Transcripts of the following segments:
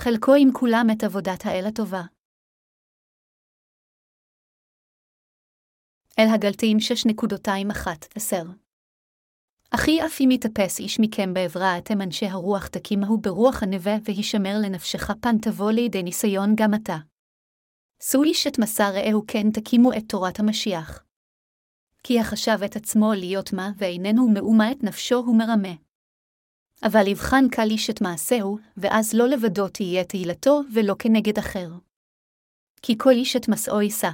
חלקו עם כולם את עבודת האל הטובה. אל הגלתיים 6.21-10 אחי אף אם יתאפס איש מכם בעברה, אתם אנשי הרוח תקימהו ברוח הנווה, והישמר לנפשך פן תבוא לידי ניסיון גם אתה. שאו איש את מסע רעהו כן תקימו את תורת המשיח. כי החשב את עצמו להיות מה, ואיננו מאומה את נפשו הוא מרמה. אבל יבחן קל איש את מעשהו, ואז לא לבדו תהיה תהילתו, ולא כנגד אחר. כי כל איש את מסעו יישא.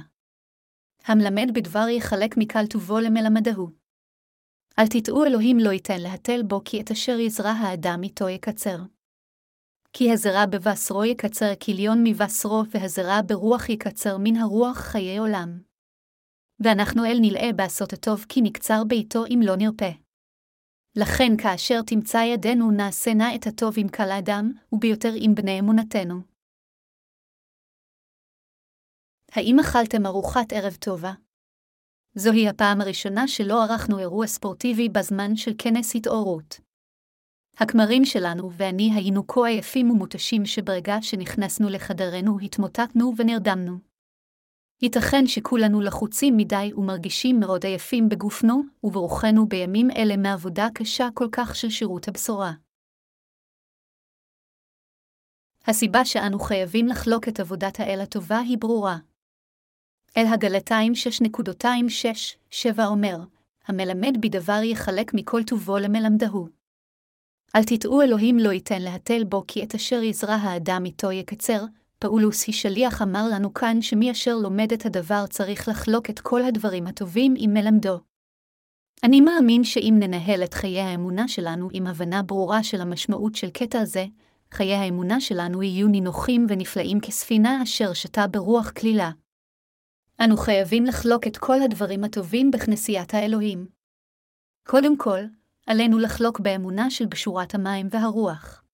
המלמד בדבר יחלק מקל טובו למלמדהו. אל תטעו אלוהים לא ייתן להתל בו, כי את אשר יזרע האדם איתו יקצר. כי הזרע בבשרו יקצר כליון מבשרו, והזרע ברוח יקצר מן הרוח חיי עולם. ואנחנו אל נלאה בעשות הטוב, כי נקצר ביתו אם לא נרפה. לכן כאשר תמצא ידינו נעשה נא את הטוב עם כל האדם, וביותר עם בני אמונתנו. האם אכלתם ארוחת ערב טובה? זוהי הפעם הראשונה שלא ערכנו אירוע ספורטיבי בזמן של כנס התעוררות. הכמרים שלנו ואני היינו כה עייפים ומותשים שברגע שנכנסנו לחדרנו התמוטטנו ונרדמנו. ייתכן שכולנו לחוצים מדי ומרגישים מאוד עייפים בגופנו וברוחנו בימים אלה מעבודה קשה כל כך של שירות הבשורה. הסיבה שאנו חייבים לחלוק את עבודת האל הטובה היא ברורה. אל הגלתיים 6.26-7 אומר, המלמד בדבר יחלק מכל טובו למלמדהו. אל תטעו אלוהים לא ייתן להתל בו כי את אשר יזרע האדם איתו יקצר, פאולוס היא שליח אמר לנו כאן שמי אשר לומד את הדבר צריך לחלוק את כל הדברים הטובים עם מלמדו. אני מאמין שאם ננהל את חיי האמונה שלנו עם הבנה ברורה של המשמעות של קטע זה, חיי האמונה שלנו יהיו נינוחים ונפלאים כספינה אשר שתה ברוח כלילה. אנו חייבים לחלוק את כל הדברים הטובים בכנסיית האלוהים. קודם כל, עלינו לחלוק באמונה של בשורת המים והרוח.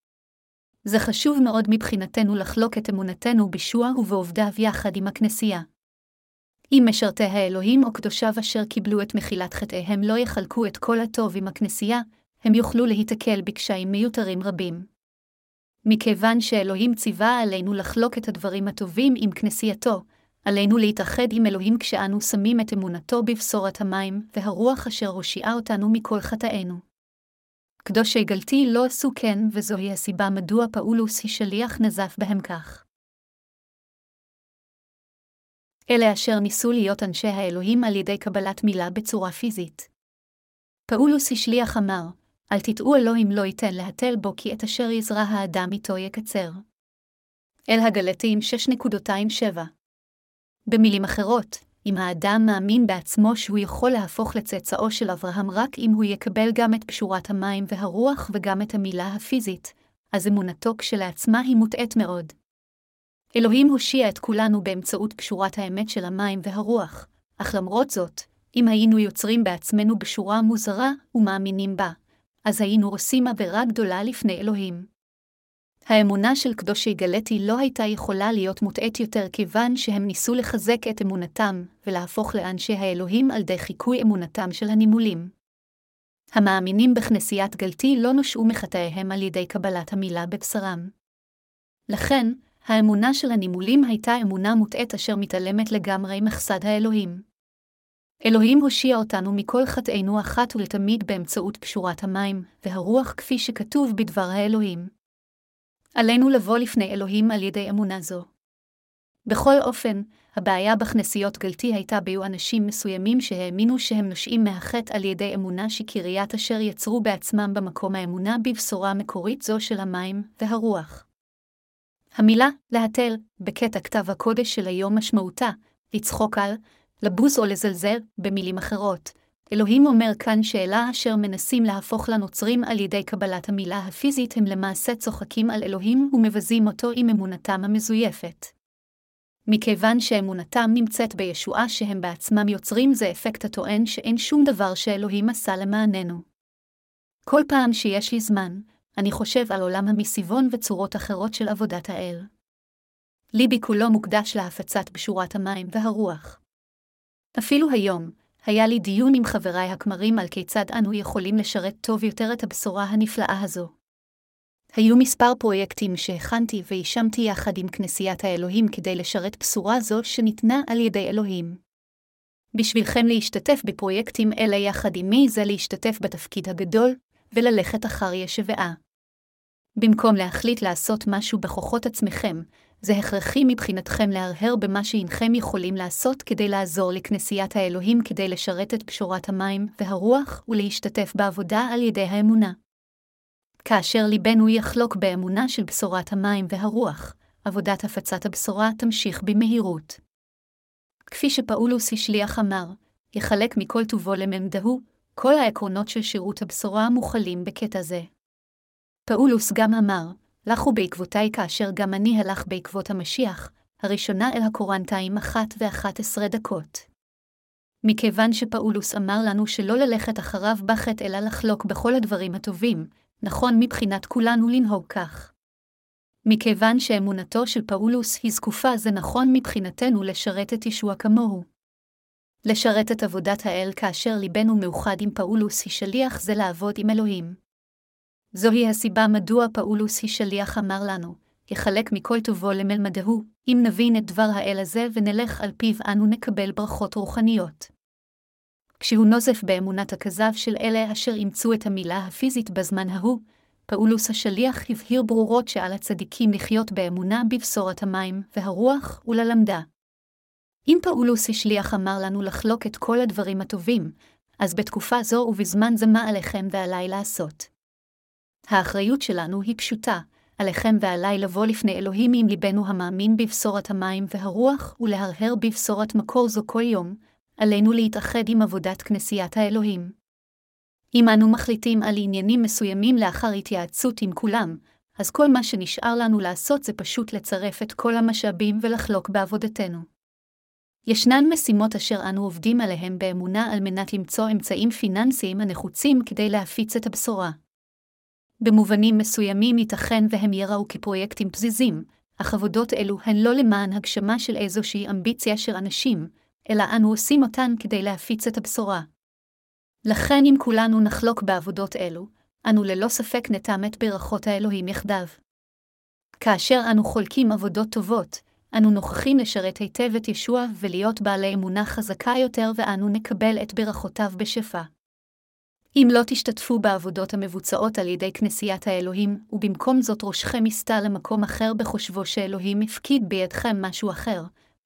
זה חשוב מאוד מבחינתנו לחלוק את אמונתנו בישוע ובעובדיו יחד עם הכנסייה. אם משרתי האלוהים או קדושיו אשר קיבלו את מחילת חטאיהם לא יחלקו את כל הטוב עם הכנסייה, הם יוכלו להיתקל בקשיים מיותרים רבים. מכיוון שאלוהים ציווה עלינו לחלוק את הדברים הטובים עם כנסייתו, עלינו להתאחד עם אלוהים כשאנו שמים את אמונתו בבשורת המים והרוח אשר הושיעה אותנו מכל חטאינו. קדושי גלתי לא עשו כן, וזוהי הסיבה מדוע פאולוס היא שליח נזף בהם כך. אלה אשר ניסו להיות אנשי האלוהים על ידי קבלת מילה בצורה פיזית. פאולוס השליח אמר, אל תטעו אלוהים לא ייתן להתל בו כי את אשר יזרע האדם איתו יקצר. אל הגלתים 6.27 במילים אחרות, אם האדם מאמין בעצמו שהוא יכול להפוך לצאצאו של אברהם רק אם הוא יקבל גם את פשורת המים והרוח וגם את המילה הפיזית, אז אמונתו כשלעצמה היא מוטעית מאוד. אלוהים הושיע את כולנו באמצעות פשורת האמת של המים והרוח, אך למרות זאת, אם היינו יוצרים בעצמנו בשורה מוזרה ומאמינים בה, אז היינו עושים עבירה גדולה לפני אלוהים. האמונה של קדושי גלטי לא הייתה יכולה להיות מוטעית יותר כיוון שהם ניסו לחזק את אמונתם ולהפוך לאנשי האלוהים על די חיקוי אמונתם של הנימולים. המאמינים בכנסיית גלתי לא נושעו מחטאיהם על ידי קבלת המילה בבשרם. לכן, האמונה של הנימולים הייתה אמונה מוטעית אשר מתעלמת לגמרי מחסד האלוהים. אלוהים הושיע אותנו מכל חטאינו אחת ולתמיד באמצעות פשורת המים והרוח כפי שכתוב בדבר האלוהים. עלינו לבוא לפני אלוהים על ידי אמונה זו. בכל אופן, הבעיה בכנסיות גלתי הייתה ביו אנשים מסוימים שהאמינו שהם נושעים מהחטא על ידי אמונה שקריית אשר יצרו בעצמם במקום האמונה בבשורה מקורית זו של המים והרוח. המילה להתל, בקטע כתב הקודש של היום משמעותה, לצחוק על, לבוז או לזלזל, במילים אחרות, אלוהים אומר כאן שאלה אשר מנסים להפוך לנוצרים על ידי קבלת המילה הפיזית הם למעשה צוחקים על אלוהים ומבזים אותו עם אמונתם המזויפת. מכיוון שאמונתם נמצאת בישועה שהם בעצמם יוצרים זה אפקט הטוען שאין שום דבר שאלוהים עשה למעננו. כל פעם שיש לי זמן, אני חושב על עולם המסיבון וצורות אחרות של עבודת האל. ליבי כולו מוקדש להפצת בשורת המים והרוח. אפילו היום, היה לי דיון עם חבריי הכמרים על כיצד אנו יכולים לשרת טוב יותר את הבשורה הנפלאה הזו. היו מספר פרויקטים שהכנתי והאשמתי יחד עם כנסיית האלוהים כדי לשרת בשורה זו שניתנה על ידי אלוהים. בשבילכם להשתתף בפרויקטים אלה יחד עמי זה להשתתף בתפקיד הגדול, וללכת אחר ישבעה. במקום להחליט לעשות משהו בכוחות עצמכם, זה הכרחי מבחינתכם להרהר במה שאינכם יכולים לעשות כדי לעזור לכנסיית האלוהים כדי לשרת את פשורת המים והרוח ולהשתתף בעבודה על ידי האמונה. כאשר ליבנו יחלוק באמונה של בשורת המים והרוח, עבודת הפצת הבשורה תמשיך במהירות. כפי שפאולוס השליח אמר, יחלק מכל טובו לממדהו, כל העקרונות של שירות הבשורה מוכלים בקטע זה. פאולוס גם אמר, לכו בעקבותיי כאשר גם אני הלך בעקבות המשיח, הראשונה אל הקורנטיים אחת ואחת עשרה דקות. מכיוון שפאולוס אמר לנו שלא ללכת אחריו בחטא אלא לחלוק בכל הדברים הטובים, נכון מבחינת כולנו לנהוג כך. מכיוון שאמונתו של פאולוס היא זקופה, זה נכון מבחינתנו לשרת את ישוע כמוהו. לשרת את עבודת האל כאשר ליבנו מאוחד עם פאולוס השליח זה לעבוד עם אלוהים. זוהי הסיבה מדוע פאולוס השליח אמר לנו, יחלק מכל טובו למלמדהו, אם נבין את דבר האל הזה ונלך על פיו אנו נקבל ברכות רוחניות. כשהוא נוזף באמונת הכזב של אלה אשר אימצו את המילה הפיזית בזמן ההוא, פאולוס השליח הבהיר ברורות שעל הצדיקים לחיות באמונה בבשורת המים והרוח וללמדה. אם פאולוס השליח אמר לנו לחלוק את כל הדברים הטובים, אז בתקופה זו ובזמן זה מה עליכם ועליי לעשות. האחריות שלנו היא פשוטה, עליכם ועליי לבוא לפני אלוהים עם ליבנו המאמין בבשורת המים והרוח ולהרהר בבשורת מקור זו כל יום, עלינו להתאחד עם עבודת כנסיית האלוהים. אם אנו מחליטים על עניינים מסוימים לאחר התייעצות עם כולם, אז כל מה שנשאר לנו לעשות זה פשוט לצרף את כל המשאבים ולחלוק בעבודתנו. ישנן משימות אשר אנו עובדים עליהן באמונה על מנת למצוא אמצעים פיננסיים הנחוצים כדי להפיץ את הבשורה. במובנים מסוימים ייתכן והם ייראו כפרויקטים פזיזים, אך עבודות אלו הן לא למען הגשמה של איזושהי אמביציה של אנשים, אלא אנו עושים אותן כדי להפיץ את הבשורה. לכן אם כולנו נחלוק בעבודות אלו, אנו ללא ספק את ברכות האלוהים יחדיו. כאשר אנו חולקים עבודות טובות, אנו נוכחים לשרת היטב את ישוע ולהיות בעלי אמונה חזקה יותר ואנו נקבל את ברכותיו בשפע. אם לא תשתתפו בעבודות המבוצעות על ידי כנסיית האלוהים, ובמקום זאת ראשכם יסטה למקום אחר בחושבו שאלוהים הפקיד בידכם משהו אחר,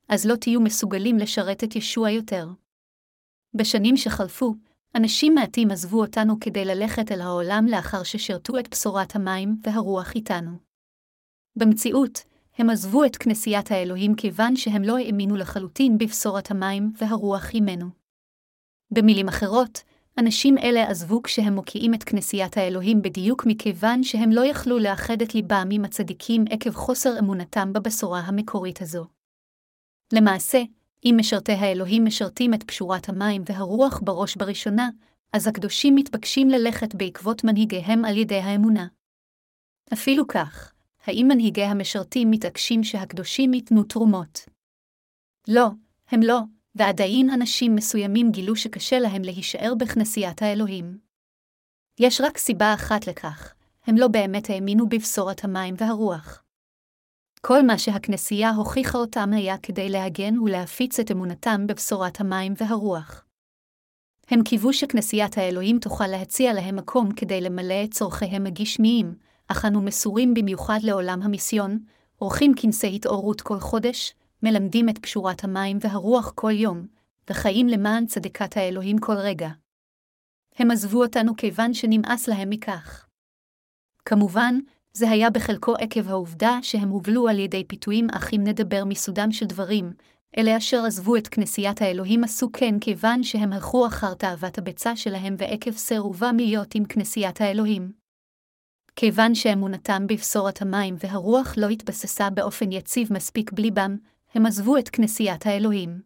אז לא תהיו מסוגלים לשרת את ישוע יותר. בשנים שחלפו, אנשים מעטים עזבו אותנו כדי ללכת אל העולם לאחר ששירתו את בשורת המים והרוח איתנו. במציאות, הם עזבו את כנסיית האלוהים כיוון שהם לא האמינו לחלוטין בבשורת המים והרוח עמנו. במילים אחרות, אנשים אלה עזבו כשהם מוקיעים את כנסיית האלוהים בדיוק מכיוון שהם לא יכלו לאחד את ליבם עם הצדיקים עקב חוסר אמונתם בבשורה המקורית הזו. למעשה, אם משרתי האלוהים משרתים את פשורת המים והרוח בראש בראשונה, אז הקדושים מתבקשים ללכת בעקבות מנהיגיהם על ידי האמונה. אפילו כך, האם מנהיגי המשרתים מתעקשים שהקדושים ייתנו תרומות? לא, הם לא, ועדיין אנשים מסוימים גילו שקשה להם להישאר בכנסיית האלוהים. יש רק סיבה אחת לכך, הם לא באמת האמינו בבשורת המים והרוח. כל מה שהכנסייה הוכיחה אותם היה כדי להגן ולהפיץ את אמונתם בבשורת המים והרוח. הם קיוו שכנסיית האלוהים תוכל להציע להם מקום כדי למלא את צורכיהם הגשמיים, אך אנו מסורים במיוחד לעולם המיסיון, עורכים כנסי התעוררות כל חודש, מלמדים את פשורת המים והרוח כל יום, וחיים למען צדקת האלוהים כל רגע. הם עזבו אותנו כיוון שנמאס להם מכך. כמובן, זה היה בחלקו עקב העובדה שהם הובלו על ידי פיתויים, אך אם נדבר מסודם של דברים, אלה אשר עזבו את כנסיית האלוהים עשו כן כיוון שהם הלכו אחר תאוות הביצה שלהם ועקב סירובם להיות עם כנסיית האלוהים. כיוון שאמונתם בבשורת המים והרוח לא התבססה באופן יציב מספיק בליבם, הם עזבו את כנסיית האלוהים.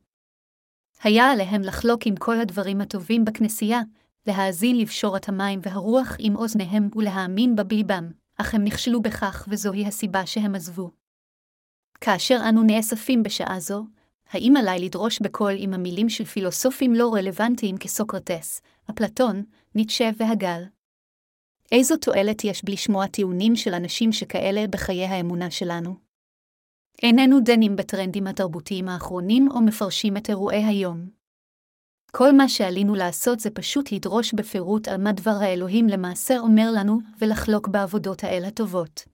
היה עליהם לחלוק עם כל הדברים הטובים בכנסייה, להאזין לבשורת המים והרוח עם אוזניהם ולהאמין בבליבם, אך הם נכשלו בכך וזוהי הסיבה שהם עזבו. כאשר אנו נאספים בשעה זו, האם עליי לדרוש בקול עם המילים של פילוסופים לא רלוונטיים כסוקרטס, אפלטון, ניטשה והגל? איזו תועלת יש בלשמוע טיעונים של אנשים שכאלה בחיי האמונה שלנו? איננו דנים בטרנדים התרבותיים האחרונים או מפרשים את אירועי היום. כל מה שעלינו לעשות זה פשוט לדרוש בפירוט על מה דבר האלוהים למעשה אומר לנו, ולחלוק בעבודות האל הטובות.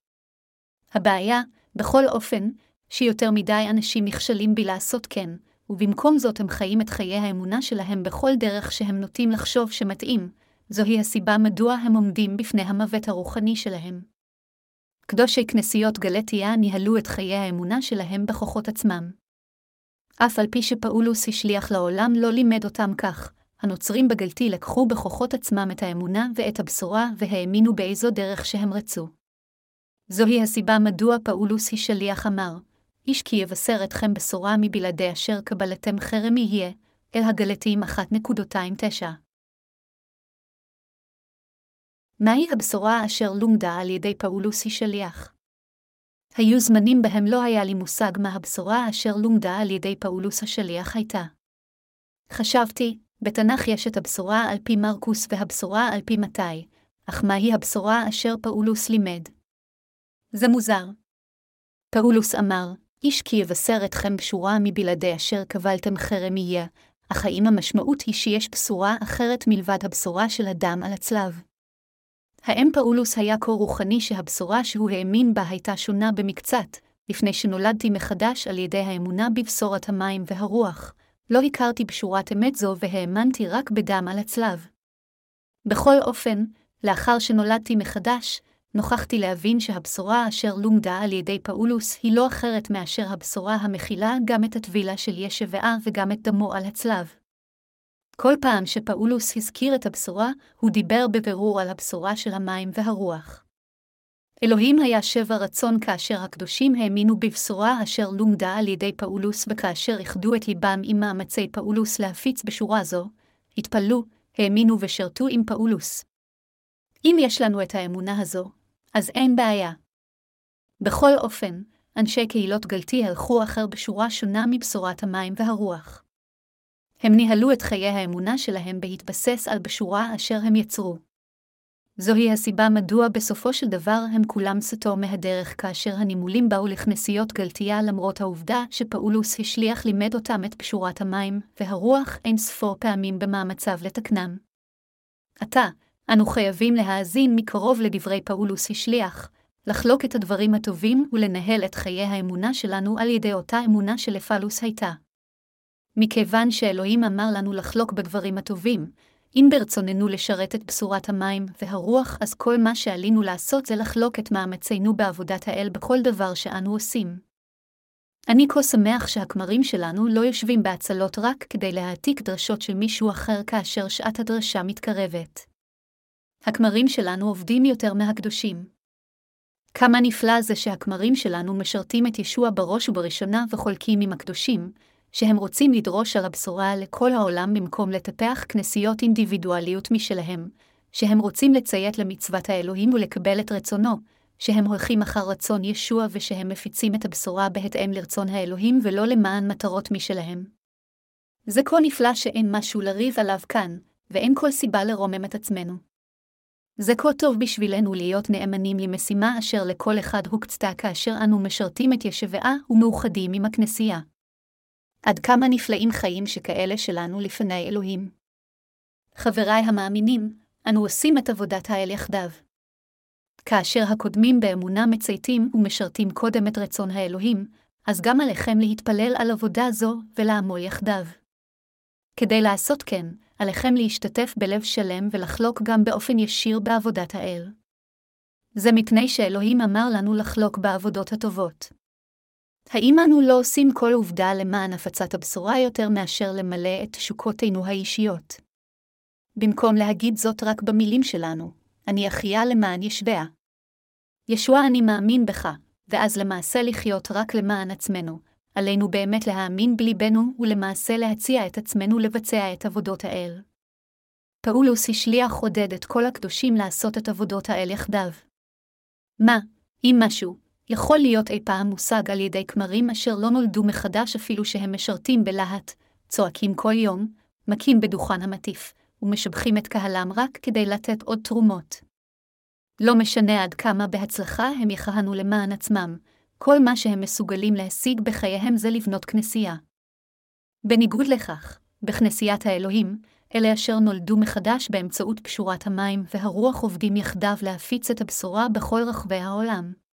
הבעיה, בכל אופן, שיותר מדי אנשים נכשלים בי לעשות כן, ובמקום זאת הם חיים את חיי האמונה שלהם בכל דרך שהם נוטים לחשוב שמתאים, זוהי הסיבה מדוע הם עומדים בפני המוות הרוחני שלהם. קדושי כנסיות גלתיה ניהלו את חיי האמונה שלהם בכוחות עצמם. אף על פי שפאולוס השליח לעולם לא לימד אותם כך, הנוצרים בגלתי לקחו בכוחות עצמם את האמונה ואת הבשורה והאמינו באיזו דרך שהם רצו. זוהי הסיבה מדוע פאולוס השליח אמר, איש כי יבשר אתכם בשורה מבלעדי אשר קבלתם חרם יהיה, אל הגלתים 1.29. מהי הבשורה אשר לומדה על ידי פאולוס השליח? היו זמנים בהם לא היה לי מושג מה הבשורה אשר לומדה על ידי פאולוס השליח הייתה. חשבתי, בתנ"ך יש את הבשורה על פי מרקוס והבשורה על פי מתי, אך מהי הבשורה אשר פאולוס לימד? זה מוזר. פאולוס אמר, איש כי יבשר אתכם בשורה מבלעדי אשר קבלתם חרם יהיה, אך האם המשמעות היא שיש בשורה אחרת מלבד הבשורה של הדם על הצלב? האם פאולוס היה כה רוחני שהבשורה שהוא האמין בה הייתה שונה במקצת, לפני שנולדתי מחדש על ידי האמונה בבשורת המים והרוח? לא הכרתי בשורת אמת זו והאמנתי רק בדם על הצלב. בכל אופן, לאחר שנולדתי מחדש, נוכחתי להבין שהבשורה אשר לומדה על ידי פאולוס היא לא אחרת מאשר הבשורה המכילה גם את הטבילה של ישבעה וגם את דמו על הצלב. כל פעם שפאולוס הזכיר את הבשורה, הוא דיבר בבירור על הבשורה של המים והרוח. אלוהים היה שבע רצון כאשר הקדושים האמינו בבשורה אשר לומדה על ידי פאולוס וכאשר איחדו את ליבם עם מאמצי פאולוס להפיץ בשורה זו, התפללו, האמינו ושרתו עם פאולוס. אם יש לנו את האמונה הזו, אז אין בעיה. בכל אופן, אנשי קהילות גלטיה הלכו אחר בשורה שונה מבשורת המים והרוח. הם ניהלו את חיי האמונה שלהם בהתבסס על בשורה אשר הם יצרו. זוהי הסיבה מדוע בסופו של דבר הם כולם סטו מהדרך כאשר הנימולים באו לכנסיות גלתיה למרות העובדה שפאולוס השליח לימד אותם את בשורת המים, והרוח אין ספור פעמים במאמציו לתקנם. עתה, אנו חייבים להאזין מקרוב לדברי פאולוס השליח, לחלוק את הדברים הטובים ולנהל את חיי האמונה שלנו על ידי אותה אמונה שלפלוס הייתה. מכיוון שאלוהים אמר לנו לחלוק בדברים הטובים, אם ברצוננו לשרת את בשורת המים והרוח, אז כל מה שעלינו לעשות זה לחלוק את מאמצינו בעבודת האל בכל דבר שאנו עושים. אני כה שמח שהכמרים שלנו לא יושבים בהצלות רק כדי להעתיק דרשות של מישהו אחר כאשר שעת הדרשה מתקרבת. הכמרים שלנו עובדים יותר מהקדושים. כמה נפלא זה שהכמרים שלנו משרתים את ישוע בראש ובראשונה וחולקים עם הקדושים, שהם רוצים לדרוש על הבשורה לכל העולם במקום לטפח כנסיות אינדיבידואליות משלהם, שהם רוצים לציית למצוות האלוהים ולקבל את רצונו, שהם הולכים אחר רצון ישוע ושהם מפיצים את הבשורה בהתאם לרצון האלוהים ולא למען מטרות משלהם. זה כה נפלא שאין משהו לריב עליו כאן, ואין כל סיבה לרומם את עצמנו. זה כה טוב בשבילנו להיות נאמנים למשימה אשר לכל אחד הוקצתה כאשר אנו משרתים את ישבעה ומאוחדים עם הכנסייה. עד כמה נפלאים חיים שכאלה שלנו לפני אלוהים. חבריי המאמינים, אנו עושים את עבודת האל יחדיו. כאשר הקודמים באמונה מצייתים ומשרתים קודם את רצון האלוהים, אז גם עליכם להתפלל על עבודה זו ולעמול יחדיו. כדי לעשות כן, עליכם להשתתף בלב שלם ולחלוק גם באופן ישיר בעבודת האל. זה מפני שאלוהים אמר לנו לחלוק בעבודות הטובות. האם אנו לא עושים כל עובדה למען הפצת הבשורה יותר מאשר למלא את תשוקותינו האישיות? במקום להגיד זאת רק במילים שלנו, אני אחיה למען ישביה. ישוע אני מאמין בך, ואז למעשה לחיות רק למען עצמנו, עלינו באמת להאמין בליבנו ולמעשה להציע את עצמנו לבצע את עבודות האל. פאולוס השליח עודד את כל הקדושים לעשות את עבודות האל יחדיו. מה, אם משהו, יכול להיות אי פעם מושג על ידי כמרים אשר לא נולדו מחדש אפילו שהם משרתים בלהט, צועקים כל יום, מכים בדוכן המטיף, ומשבחים את קהלם רק כדי לתת עוד תרומות. לא משנה עד כמה בהצלחה הם יכהנו למען עצמם, כל מה שהם מסוגלים להשיג בחייהם זה לבנות כנסייה. בניגוד לכך, בכנסיית האלוהים, אלה אשר נולדו מחדש באמצעות פשורת המים והרוח עובדים יחדיו להפיץ את הבשורה בכל רחבי העולם.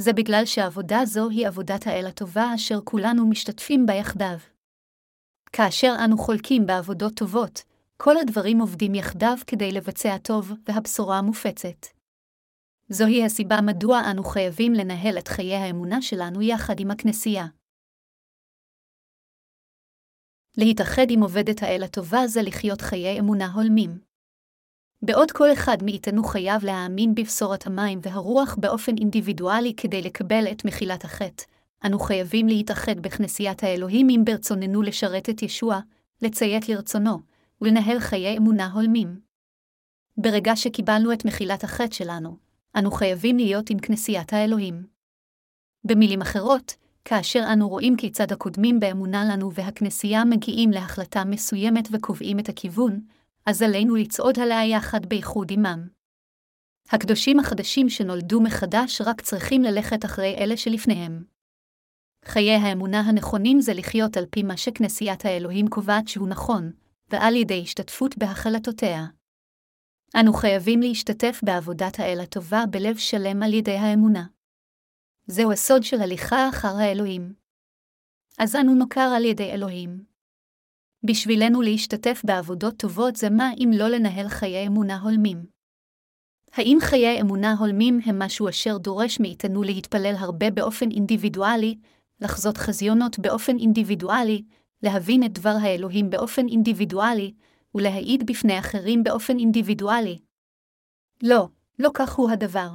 זה בגלל שעבודה זו היא עבודת האל הטובה אשר כולנו משתתפים בה יחדיו. כאשר אנו חולקים בעבודות טובות, כל הדברים עובדים יחדיו כדי לבצע טוב, והבשורה מופצת. זוהי הסיבה מדוע אנו חייבים לנהל את חיי האמונה שלנו יחד עם הכנסייה. להתאחד עם עובדת האל הטובה זה לחיות חיי אמונה הולמים. בעוד כל אחד מאיתנו חייב להאמין בבשורת המים והרוח באופן אינדיבידואלי כדי לקבל את מחילת החטא, אנו חייבים להתאחד בכנסיית האלוהים אם ברצוננו לשרת את ישוע, לציית לרצונו, ולנהל חיי אמונה הולמים. ברגע שקיבלנו את מחילת החטא שלנו, אנו חייבים להיות עם כנסיית האלוהים. במילים אחרות, כאשר אנו רואים כיצד הקודמים באמונה לנו והכנסייה מגיעים להחלטה מסוימת וקובעים את הכיוון, אז עלינו לצעוד עליה יחד בייחוד עמם. הקדושים החדשים שנולדו מחדש רק צריכים ללכת אחרי אלה שלפניהם. חיי האמונה הנכונים זה לחיות על פי מה שכנסיית האלוהים קובעת שהוא נכון, ועל ידי השתתפות בהחלטותיה. אנו חייבים להשתתף בעבודת האל הטובה בלב שלם על ידי האמונה. זהו הסוד של הליכה אחר האלוהים. אז אנו נוכר על ידי אלוהים. בשבילנו להשתתף בעבודות טובות זה מה אם לא לנהל חיי אמונה הולמים. האם חיי אמונה הולמים הם משהו אשר דורש מאיתנו להתפלל הרבה באופן אינדיבידואלי, לחזות חזיונות באופן אינדיבידואלי, להבין את דבר האלוהים באופן אינדיבידואלי, ולהעיד בפני אחרים באופן אינדיבידואלי? לא, לא כך הוא הדבר.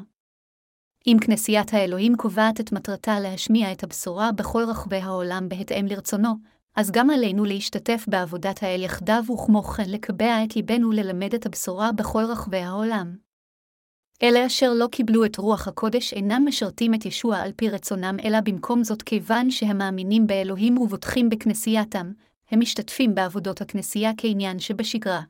אם כנסיית האלוהים קובעת את מטרתה להשמיע את הבשורה בכל רחבי העולם בהתאם לרצונו, אז גם עלינו להשתתף בעבודת האל יחדיו וכמו כן לקבע את ליבנו ללמד את הבשורה בכל רחבי העולם. אלה אשר לא קיבלו את רוח הקודש אינם משרתים את ישוע על פי רצונם, אלא במקום זאת כיוון שהם מאמינים באלוהים ובוטחים בכנסייתם, הם משתתפים בעבודות הכנסייה כעניין שבשגרה.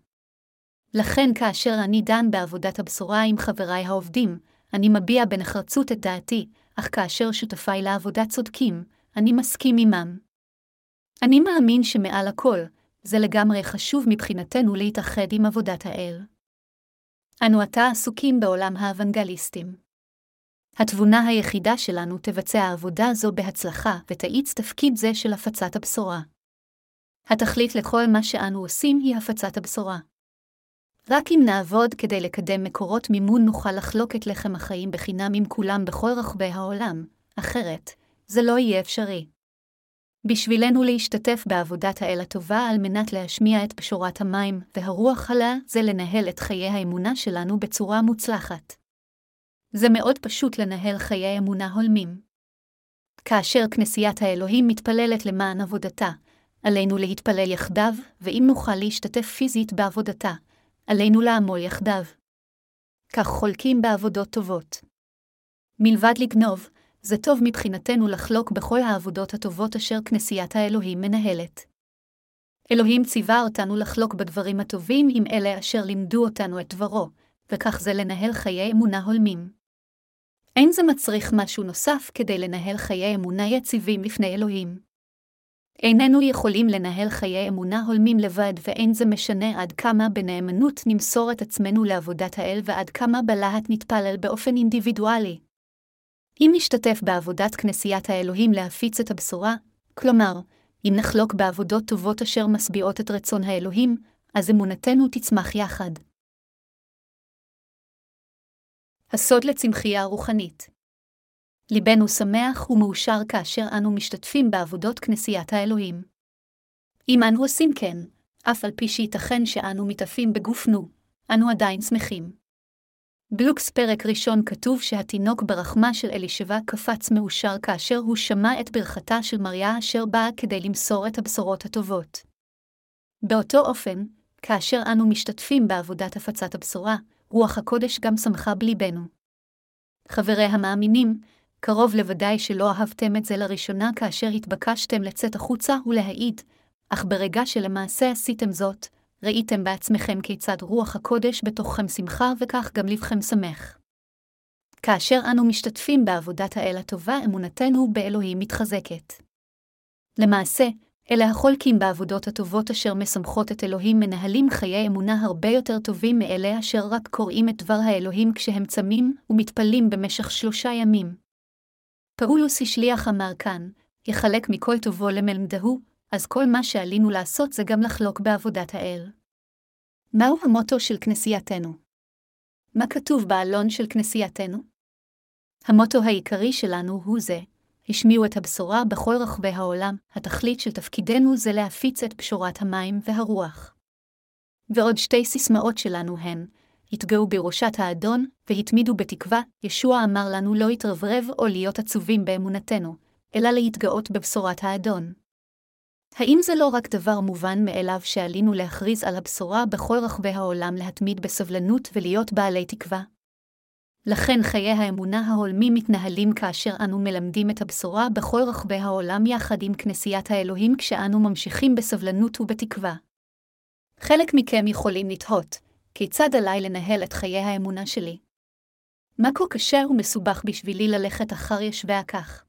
לכן כאשר אני דן בעבודת הבשורה עם חבריי העובדים, אני מביע בנחרצות את דעתי, אך כאשר שותפיי לעבודה צודקים, אני מסכים עמם. אני מאמין שמעל הכל, זה לגמרי חשוב מבחינתנו להתאחד עם עבודת האל. אנו עתה עסוקים בעולם האוונגליסטים. התבונה היחידה שלנו תבצע עבודה זו בהצלחה ותאיץ תפקיד זה של הפצת הבשורה. התכלית לכל מה שאנו עושים היא הפצת הבשורה. רק אם נעבוד כדי לקדם מקורות מימון נוכל לחלוק את לחם החיים בחינם עם כולם בכל רחבי העולם, אחרת, זה לא יהיה אפשרי. בשבילנו להשתתף בעבודת האל הטובה על מנת להשמיע את פשורת המים והרוח עלה, זה לנהל את חיי האמונה שלנו בצורה מוצלחת. זה מאוד פשוט לנהל חיי אמונה הולמים. כאשר כנסיית האלוהים מתפללת למען עבודתה, עלינו להתפלל יחדיו, ואם נוכל להשתתף פיזית בעבודתה, עלינו לעמול יחדיו. כך חולקים בעבודות טובות. מלבד לגנוב, זה טוב מבחינתנו לחלוק בכל העבודות הטובות אשר כנסיית האלוהים מנהלת. אלוהים ציווה אותנו לחלוק בדברים הטובים עם אלה אשר לימדו אותנו את דברו, וכך זה לנהל חיי אמונה הולמים. אין זה מצריך משהו נוסף כדי לנהל חיי אמונה יציבים לפני אלוהים. איננו יכולים לנהל חיי אמונה הולמים לבד, ואין זה משנה עד כמה בנאמנות נמסור את עצמנו לעבודת האל ועד כמה בלהט נתפלל באופן אינדיבידואלי. אם נשתתף בעבודת כנסיית האלוהים להפיץ את הבשורה, כלומר, אם נחלוק בעבודות טובות אשר משביעות את רצון האלוהים, אז אמונתנו תצמח יחד. הסוד לצמחייה רוחנית ליבנו שמח ומאושר כאשר אנו משתתפים בעבודות כנסיית האלוהים. אם אנו עושים כן, אף על פי שייתכן שאנו מתעפים בגופנו, אנו עדיין שמחים. בלוקס פרק ראשון כתוב שהתינוק ברחמה של אלישבע קפץ מאושר כאשר הוא שמע את ברכתה של מריה אשר באה כדי למסור את הבשורות הטובות. באותו אופן, כאשר אנו משתתפים בעבודת הפצת הבשורה, רוח הקודש גם שמחה בליבנו. חברי המאמינים, קרוב לוודאי שלא אהבתם את זה לראשונה כאשר התבקשתם לצאת החוצה ולהעיד, אך ברגע שלמעשה עשיתם זאת, ראיתם בעצמכם כיצד רוח הקודש בתוככם שמחה וכך גם לבכם שמח. כאשר אנו משתתפים בעבודת האל הטובה, אמונתנו באלוהים מתחזקת. למעשה, אלה החולקים בעבודות הטובות אשר משמחות את אלוהים מנהלים חיי אמונה הרבה יותר טובים מאלה אשר רק קוראים את דבר האלוהים כשהם צמים ומתפללים במשך שלושה ימים. פאולוס השליח אמר כאן, יחלק מכל טובו למלמדהו, אז כל מה שעלינו לעשות זה גם לחלוק בעבודת האל. מהו המוטו של כנסייתנו? מה כתוב בעלון של כנסייתנו? המוטו העיקרי שלנו הוא זה, השמיעו את הבשורה בכל רחבי העולם, התכלית של תפקידנו זה להפיץ את פשורת המים והרוח. ועוד שתי סיסמאות שלנו הן, התגאו בראשת האדון, והתמידו בתקווה, ישוע אמר לנו לא להתרברב או להיות עצובים באמונתנו, אלא להתגאות בבשורת האדון. האם זה לא רק דבר מובן מאליו שעלינו להכריז על הבשורה בכל רחבי העולם להתמיד בסבלנות ולהיות בעלי תקווה? לכן חיי האמונה ההולמים מתנהלים כאשר אנו מלמדים את הבשורה בכל רחבי העולם יחד עם כנסיית האלוהים כשאנו ממשיכים בסבלנות ובתקווה. חלק מכם יכולים לתהות, כיצד עליי לנהל את חיי האמונה שלי? מה כה קשה ומסובך בשבילי ללכת אחר ישבי הכך?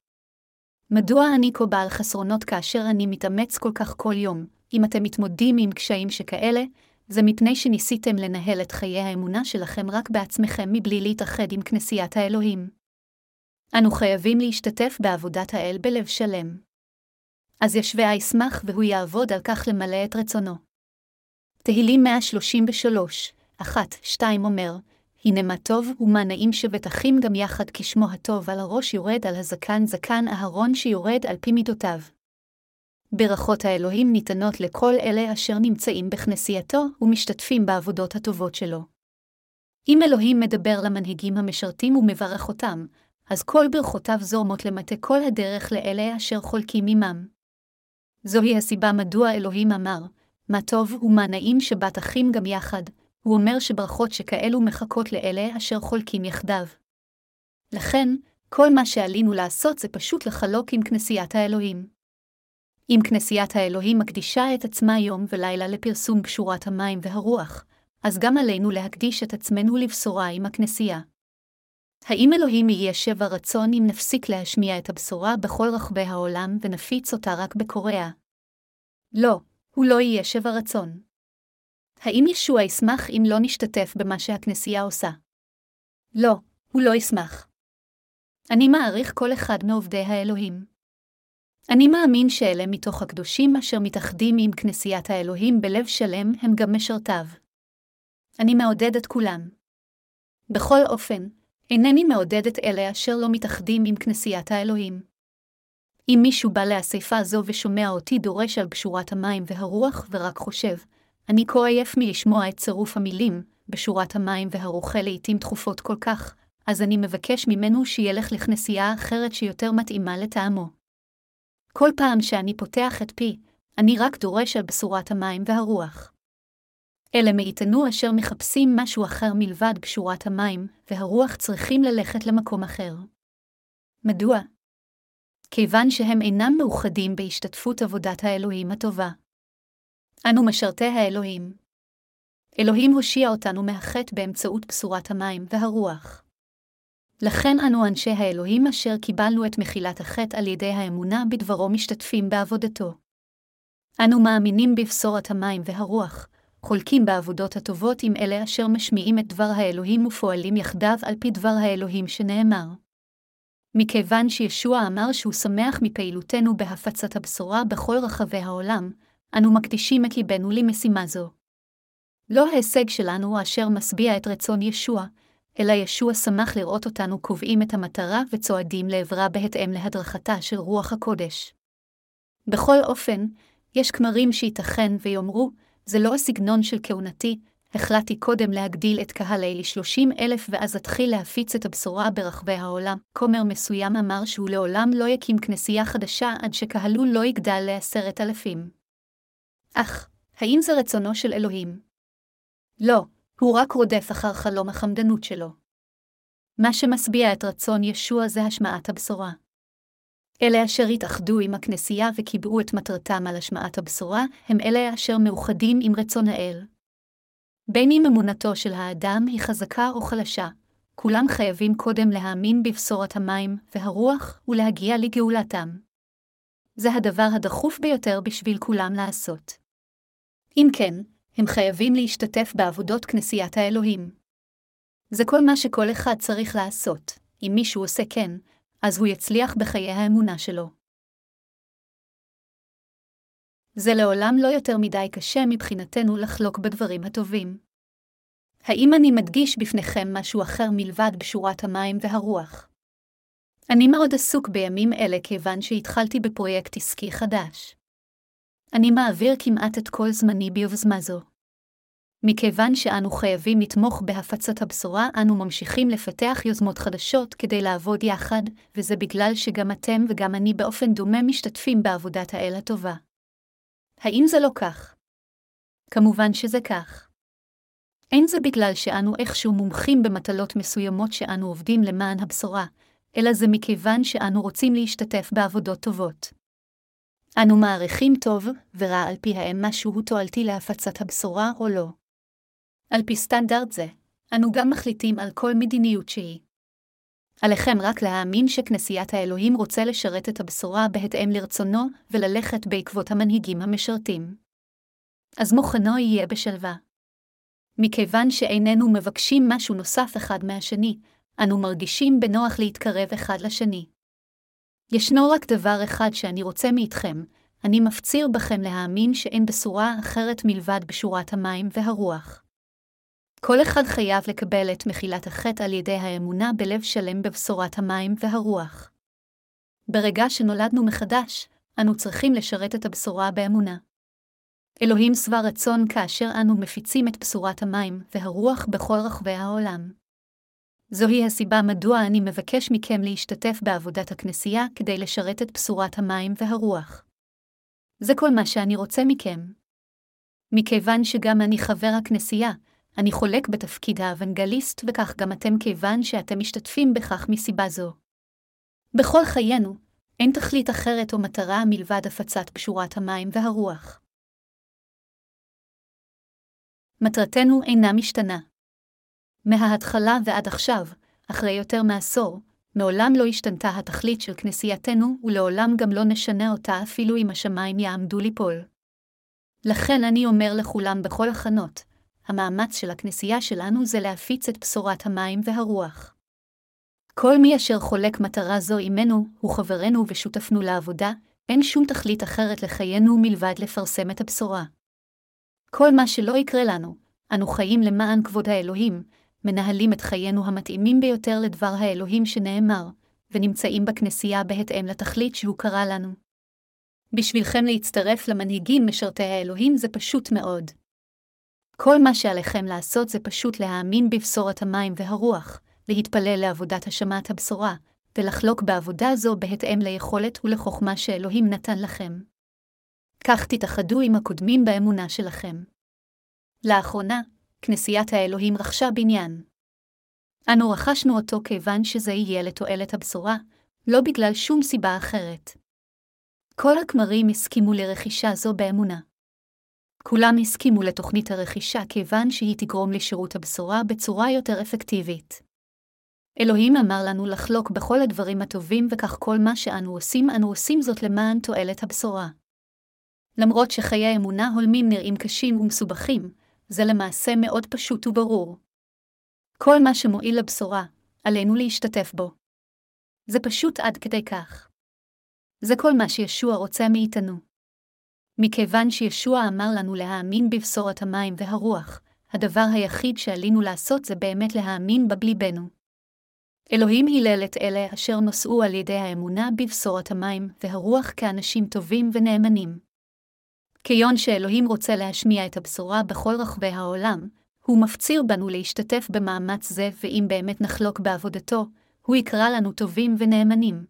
מדוע אני כה בעל חסרונות כאשר אני מתאמץ כל כך כל יום? אם אתם מתמודדים עם קשיים שכאלה, זה מפני שניסיתם לנהל את חיי האמונה שלכם רק בעצמכם מבלי להתאחד עם כנסיית האלוהים. אנו חייבים להשתתף בעבודת האל בלב שלם. אז ישווה ישמח והוא יעבוד על כך למלא את רצונו. תהילים 133, 1-2 אומר, הנה מה טוב ומה נעים שבטחים גם יחד כשמו הטוב על הראש יורד על הזקן זקן אהרון שיורד על פי מידותיו. ברכות האלוהים ניתנות לכל אלה אשר נמצאים בכנסייתו ומשתתפים בעבודות הטובות שלו. אם אלוהים מדבר למנהיגים המשרתים ומברך אותם, אז כל ברכותיו זורמות למטה כל הדרך לאלה אשר חולקים עמם. זוהי הסיבה מדוע אלוהים אמר, מה טוב ומה נעים שבת אחים גם יחד, הוא אומר שברכות שכאלו מחכות לאלה אשר חולקים יחדיו. לכן, כל מה שעלינו לעשות זה פשוט לחלוק עם כנסיית האלוהים. אם כנסיית האלוהים מקדישה את עצמה יום ולילה לפרסום פשורת המים והרוח, אז גם עלינו להקדיש את עצמנו לבשורה עם הכנסייה. האם אלוהים יהיה שבע רצון אם נפסיק להשמיע את הבשורה בכל רחבי העולם ונפיץ אותה רק בקוריאה? לא, הוא לא יהיה שבע רצון. האם ישוע ישמח אם לא נשתתף במה שהכנסייה עושה? לא, הוא לא ישמח. אני מעריך כל אחד מעובדי האלוהים. אני מאמין שאלה מתוך הקדושים אשר מתאחדים עם כנסיית האלוהים בלב שלם הם גם משרתיו. אני מעודד את כולם. בכל אופן, אינני מעודד את אלה אשר לא מתאחדים עם כנסיית האלוהים. אם מישהו בא לאספה זו ושומע אותי דורש על קשורת המים והרוח ורק חושב, אני כה עייף מלשמוע את צירוף המילים, בשורת המים והרוחה לעתים תכופות כל כך, אז אני מבקש ממנו שילך לכנסייה אחרת שיותר מתאימה לטעמו. כל פעם שאני פותח את פי, אני רק דורש על בשורת המים והרוח. אלה מאיתנו אשר מחפשים משהו אחר מלבד בשורת המים, והרוח צריכים ללכת למקום אחר. מדוע? כיוון שהם אינם מאוחדים בהשתתפות עבודת האלוהים הטובה. אנו משרתי האלוהים. אלוהים הושיע אותנו מהחטא באמצעות בשורת המים והרוח. לכן אנו אנשי האלוהים אשר קיבלנו את מחילת החטא על ידי האמונה בדברו משתתפים בעבודתו. אנו מאמינים בבשורת המים והרוח, חולקים בעבודות הטובות עם אלה אשר משמיעים את דבר האלוהים ופועלים יחדיו על פי דבר האלוהים שנאמר. מכיוון שישוע אמר שהוא שמח מפעילותנו בהפצת הבשורה בכל רחבי העולם, אנו מקדישים את ליבנו למשימה זו. לא ההישג שלנו אשר משביע את רצון ישוע, אלא ישוע שמח לראות אותנו קובעים את המטרה וצועדים לעברה בהתאם להדרכתה של רוח הקודש. בכל אופן, יש כמרים שייתכן ויאמרו, זה לא הסגנון של כהונתי, החלטתי קודם להגדיל את קהלי לשלושים אלף ואז אתחיל להפיץ את הבשורה ברחבי העולם. כומר מסוים אמר שהוא לעולם לא יקים כנסייה חדשה עד שקהלו לא יגדל לעשרת אלפים. אך, האם זה רצונו של אלוהים? לא, הוא רק רודף אחר חלום החמדנות שלו. מה שמשביע את רצון ישוע זה השמעת הבשורה. אלה אשר התאחדו עם הכנסייה וקיבעו את מטרתם על השמעת הבשורה, הם אלה אשר מאוחדים עם רצון האל. בין אם אמונתו של האדם היא חזקה או חלשה, כולם חייבים קודם להאמין בבשורת המים והרוח ולהגיע לגאולתם. זה הדבר הדחוף ביותר בשביל כולם לעשות. אם כן, הם חייבים להשתתף בעבודות כנסיית האלוהים. זה כל מה שכל אחד צריך לעשות. אם מישהו עושה כן, אז הוא יצליח בחיי האמונה שלו. זה לעולם לא יותר מדי קשה מבחינתנו לחלוק בדברים הטובים. האם אני מדגיש בפניכם משהו אחר מלבד בשורת המים והרוח? אני מאוד עסוק בימים אלה כיוון שהתחלתי בפרויקט עסקי חדש. אני מעביר כמעט את כל זמני ביוזמה זו. מכיוון שאנו חייבים לתמוך בהפצת הבשורה, אנו ממשיכים לפתח יוזמות חדשות כדי לעבוד יחד, וזה בגלל שגם אתם וגם אני באופן דומה משתתפים בעבודת האל הטובה. האם זה לא כך? כמובן שזה כך. אין זה בגלל שאנו איכשהו מומחים במטלות מסוימות שאנו עובדים למען הבשורה, אלא זה מכיוון שאנו רוצים להשתתף בעבודות טובות. אנו מעריכים טוב ורע על פי האם משהו תועלתי להפצת הבשורה או לא. על פי סטנדרט זה, אנו גם מחליטים על כל מדיניות שהיא. עליכם רק להאמין שכנסיית האלוהים רוצה לשרת את הבשורה בהתאם לרצונו, וללכת בעקבות המנהיגים המשרתים. אז מוכנו יהיה בשלווה. מכיוון שאיננו מבקשים משהו נוסף אחד מהשני, אנו מרגישים בנוח להתקרב אחד לשני. ישנו רק דבר אחד שאני רוצה מאיתכם, אני מפציר בכם להאמין שאין בשורה אחרת מלבד בשורת המים והרוח. כל אחד חייב לקבל את מחילת החטא על ידי האמונה בלב שלם בבשורת המים והרוח. ברגע שנולדנו מחדש, אנו צריכים לשרת את הבשורה באמונה. אלוהים שבע רצון כאשר אנו מפיצים את בשורת המים והרוח בכל רחבי העולם. זוהי הסיבה מדוע אני מבקש מכם להשתתף בעבודת הכנסייה כדי לשרת את בשורת המים והרוח. זה כל מה שאני רוצה מכם. מכיוון שגם אני חבר הכנסייה, אני חולק בתפקיד האוונגליסט וכך גם אתם כיוון שאתם משתתפים בכך מסיבה זו. בכל חיינו, אין תכלית אחרת או מטרה מלבד הפצת בשורת המים והרוח. מטרתנו אינה משתנה. מההתחלה ועד עכשיו, אחרי יותר מעשור, מעולם לא השתנתה התכלית של כנסייתנו, ולעולם גם לא נשנה אותה אפילו אם השמיים יעמדו ליפול. לכן אני אומר לכולם בכל הכנות, המאמץ של הכנסייה שלנו זה להפיץ את בשורת המים והרוח. כל מי אשר חולק מטרה זו עמנו, הוא חברנו ושותפנו לעבודה, אין שום תכלית אחרת לחיינו מלבד לפרסם את הבשורה. כל מה שלא יקרה לנו, אנו חיים למען כבוד האלוהים, מנהלים את חיינו המתאימים ביותר לדבר האלוהים שנאמר, ונמצאים בכנסייה בהתאם לתכלית שהוא קרא לנו. בשבילכם להצטרף למנהיגים משרתי האלוהים זה פשוט מאוד. כל מה שעליכם לעשות זה פשוט להאמין בבשורת המים והרוח, להתפלל לעבודת השמעת הבשורה, ולחלוק בעבודה זו בהתאם ליכולת ולחוכמה שאלוהים נתן לכם. כך תתאחדו עם הקודמים באמונה שלכם. לאחרונה, כנסיית האלוהים רכשה בניין. אנו רכשנו אותו כיוון שזה יהיה לתועלת הבשורה, לא בגלל שום סיבה אחרת. כל הכמרים הסכימו לרכישה זו באמונה. כולם הסכימו לתוכנית הרכישה כיוון שהיא תגרום לשירות הבשורה בצורה יותר אפקטיבית. אלוהים אמר לנו לחלוק בכל הדברים הטובים וכך כל מה שאנו עושים, אנו עושים זאת למען תועלת הבשורה. למרות שחיי אמונה הולמים נראים קשים ומסובכים, זה למעשה מאוד פשוט וברור. כל מה שמועיל לבשורה, עלינו להשתתף בו. זה פשוט עד כדי כך. זה כל מה שישוע רוצה מאיתנו. מכיוון שישוע אמר לנו להאמין בבשורת המים והרוח, הדבר היחיד שעלינו לעשות זה באמת להאמין בבליבנו. אלוהים הילל את אלה אשר נושאו על ידי האמונה בבשורת המים והרוח כאנשים טובים ונאמנים. כיון שאלוהים רוצה להשמיע את הבשורה בכל רחבי העולם, הוא מפציר בנו להשתתף במאמץ זה, ואם באמת נחלוק בעבודתו, הוא יקרא לנו טובים ונאמנים.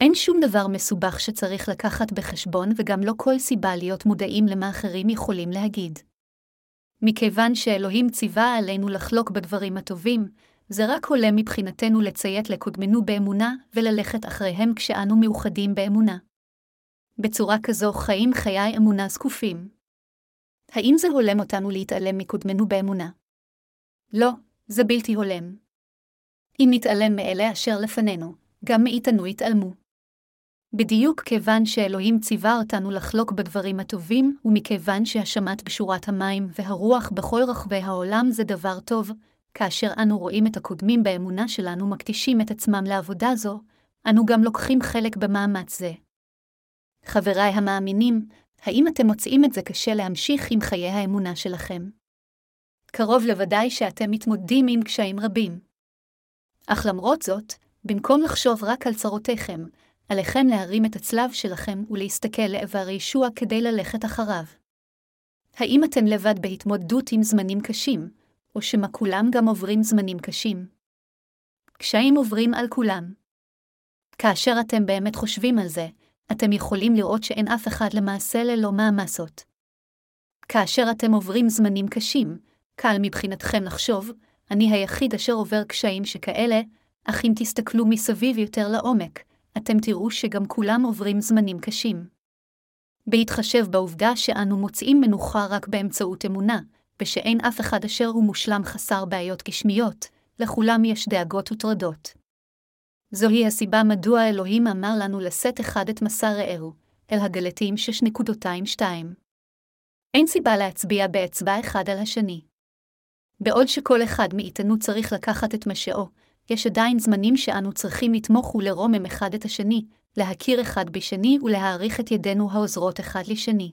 אין שום דבר מסובך שצריך לקחת בחשבון וגם לא כל סיבה להיות מודעים למה אחרים יכולים להגיד. מכיוון שאלוהים ציווה עלינו לחלוק בדברים הטובים, זה רק הולם מבחינתנו לציית לקודמנו באמונה וללכת אחריהם כשאנו מאוחדים באמונה. בצורה כזו חיים חיי אמונה זקופים. האם זה הולם אותנו להתעלם מקודמנו באמונה? לא, זה בלתי הולם. אם נתעלם מאלה אשר לפנינו, גם מאיתנו יתעלמו. בדיוק כיוון שאלוהים ציווה אותנו לחלוק בדברים הטובים, ומכיוון שהשמט בשורת המים והרוח בכל רחבי העולם זה דבר טוב, כאשר אנו רואים את הקודמים באמונה שלנו מקדישים את עצמם לעבודה זו, אנו גם לוקחים חלק במאמץ זה. חבריי המאמינים, האם אתם מוצאים את זה קשה להמשיך עם חיי האמונה שלכם? קרוב לוודאי שאתם מתמודדים עם קשיים רבים. אך למרות זאת, במקום לחשוב רק על צרותיכם, עליכם להרים את הצלב שלכם ולהסתכל לעבר ישוע כדי ללכת אחריו. האם אתם לבד בהתמודדות עם זמנים קשים, או שמא כולם גם עוברים זמנים קשים? קשיים עוברים על כולם. כאשר אתם באמת חושבים על זה, אתם יכולים לראות שאין אף אחד למעשה ללא מעמסות. כאשר אתם עוברים זמנים קשים, קל מבחינתכם לחשוב, אני היחיד אשר עובר קשיים שכאלה, אך אם תסתכלו מסביב יותר לעומק, אתם תראו שגם כולם עוברים זמנים קשים. בהתחשב בעובדה שאנו מוצאים מנוחה רק באמצעות אמונה, ושאין אף אחד אשר הוא מושלם חסר בעיות גשמיות, לכולם יש דאגות וטרדות. זוהי הסיבה מדוע אלוהים אמר לנו לשאת אחד את מסע רעהו, אל הגלתים 6.22. אין סיבה להצביע באצבע אחד על השני. בעוד שכל אחד מאיתנו צריך לקחת את משאו, יש עדיין זמנים שאנו צריכים לתמוך ולרומם אחד את השני, להכיר אחד בשני ולהעריך את ידינו העוזרות אחד לשני.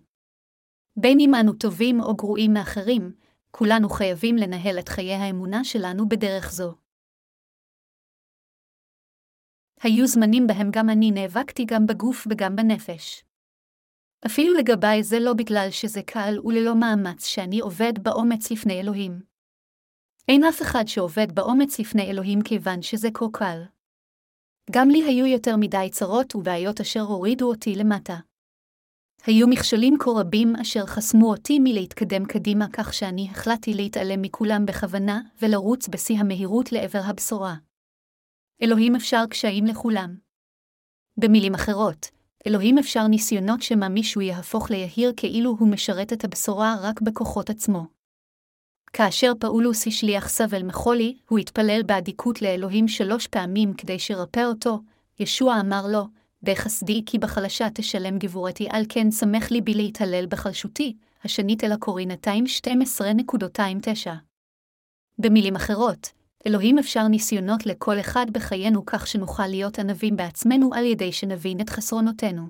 בין אם אנו טובים או גרועים מאחרים, כולנו חייבים לנהל את חיי האמונה שלנו בדרך זו. היו זמנים בהם גם אני נאבקתי גם בגוף וגם בנפש. אפילו לגביי זה לא בגלל שזה קל וללא מאמץ שאני עובד באומץ לפני אלוהים. אין אף אחד שעובד באומץ לפני אלוהים כיוון שזה כה קל. גם לי היו יותר מדי צרות ובעיות אשר הורידו אותי למטה. היו מכשולים כה רבים אשר חסמו אותי מלהתקדם קדימה כך שאני החלטתי להתעלם מכולם בכוונה ולרוץ בשיא המהירות לעבר הבשורה. אלוהים אפשר קשיים לכולם. במילים אחרות, אלוהים אפשר ניסיונות שמא מישהו יהפוך ליהיר כאילו הוא משרת את הבשורה רק בכוחות עצמו. כאשר פאולוס השליח סבל מחולי, הוא התפלל באדיקות לאלוהים שלוש פעמים כדי שירפא אותו, ישוע אמר לו, בחסדי כי בחלשה תשלם גבורתי על כן שמח ליבי להתהלל בחלשותי, השנית אל הקורינתיים 12.29. במילים אחרות, אלוהים אפשר ניסיונות לכל אחד בחיינו כך שנוכל להיות ענבים בעצמנו על ידי שנבין את חסרונותינו.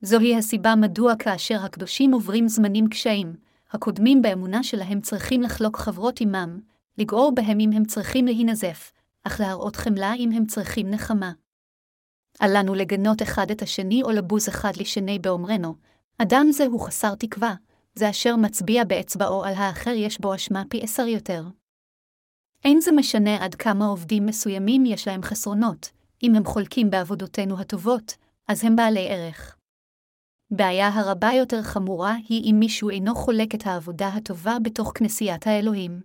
זוהי הסיבה מדוע כאשר הקדושים עוברים זמנים קשיים, הקודמים באמונה שלהם צריכים לחלוק חברות עמם, לגעור בהם אם הם צריכים להינזף, אך להראות חמלה אם הם צריכים נחמה. אל לנו לגנות אחד את השני או לבוז אחד לשני באומרנו, אדם זה הוא חסר תקווה, זה אשר מצביע באצבעו על האחר יש בו אשמה פי עשר יותר. אין זה משנה עד כמה עובדים מסוימים יש להם חסרונות, אם הם חולקים בעבודותינו הטובות, אז הם בעלי ערך. בעיה הרבה יותר חמורה היא אם מישהו אינו חולק את העבודה הטובה בתוך כנסיית האלוהים.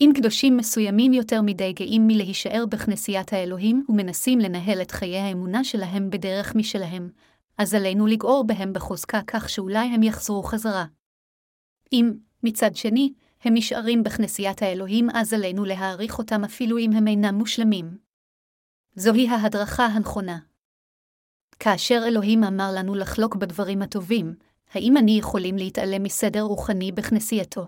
אם קדושים מסוימים יותר מדי גאים מלהישאר בכנסיית האלוהים ומנסים לנהל את חיי האמונה שלהם בדרך משלהם, אז עלינו לגעור בהם בחוזקה כך שאולי הם יחזרו חזרה. אם, מצד שני, הם נשארים בכנסיית האלוהים, אז עלינו להעריך אותם אפילו אם הם אינם מושלמים. זוהי ההדרכה הנכונה. כאשר אלוהים אמר לנו לחלוק בדברים הטובים, האם אני יכולים להתעלם מסדר רוחני בכנסייתו?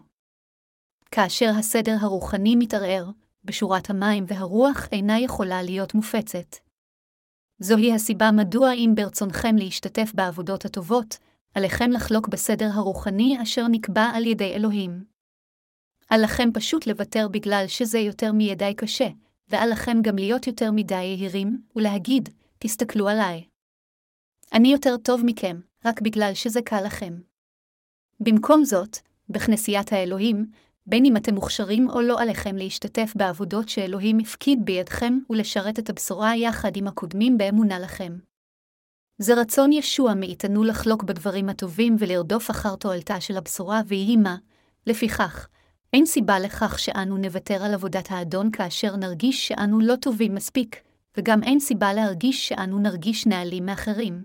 כאשר הסדר הרוחני מתערער, בשורת המים והרוח אינה יכולה להיות מופצת. זוהי הסיבה מדוע אם ברצונכם להשתתף בעבודות הטובות, עליכם לחלוק בסדר הרוחני אשר נקבע על ידי אלוהים. עליכם פשוט לוותר בגלל שזה יותר מידי קשה, ועל לכם גם להיות יותר מדי יהירים, ולהגיד, תסתכלו עליי. אני יותר טוב מכם, רק בגלל שזה קל לכם. במקום זאת, בכנסיית האלוהים, בין אם אתם מוכשרים או לא עליכם להשתתף בעבודות שאלוהים הפקיד בידכם ולשרת את הבשורה יחד עם הקודמים באמונה לכם. זה רצון ישוע מאיתנו לחלוק בדברים הטובים ולרדוף אחר תועלתה של הבשורה ויהי מה, לפיכך, אין סיבה לכך שאנו נוותר על עבודת האדון כאשר נרגיש שאנו לא טובים מספיק, וגם אין סיבה להרגיש שאנו נרגיש נעלים מאחרים.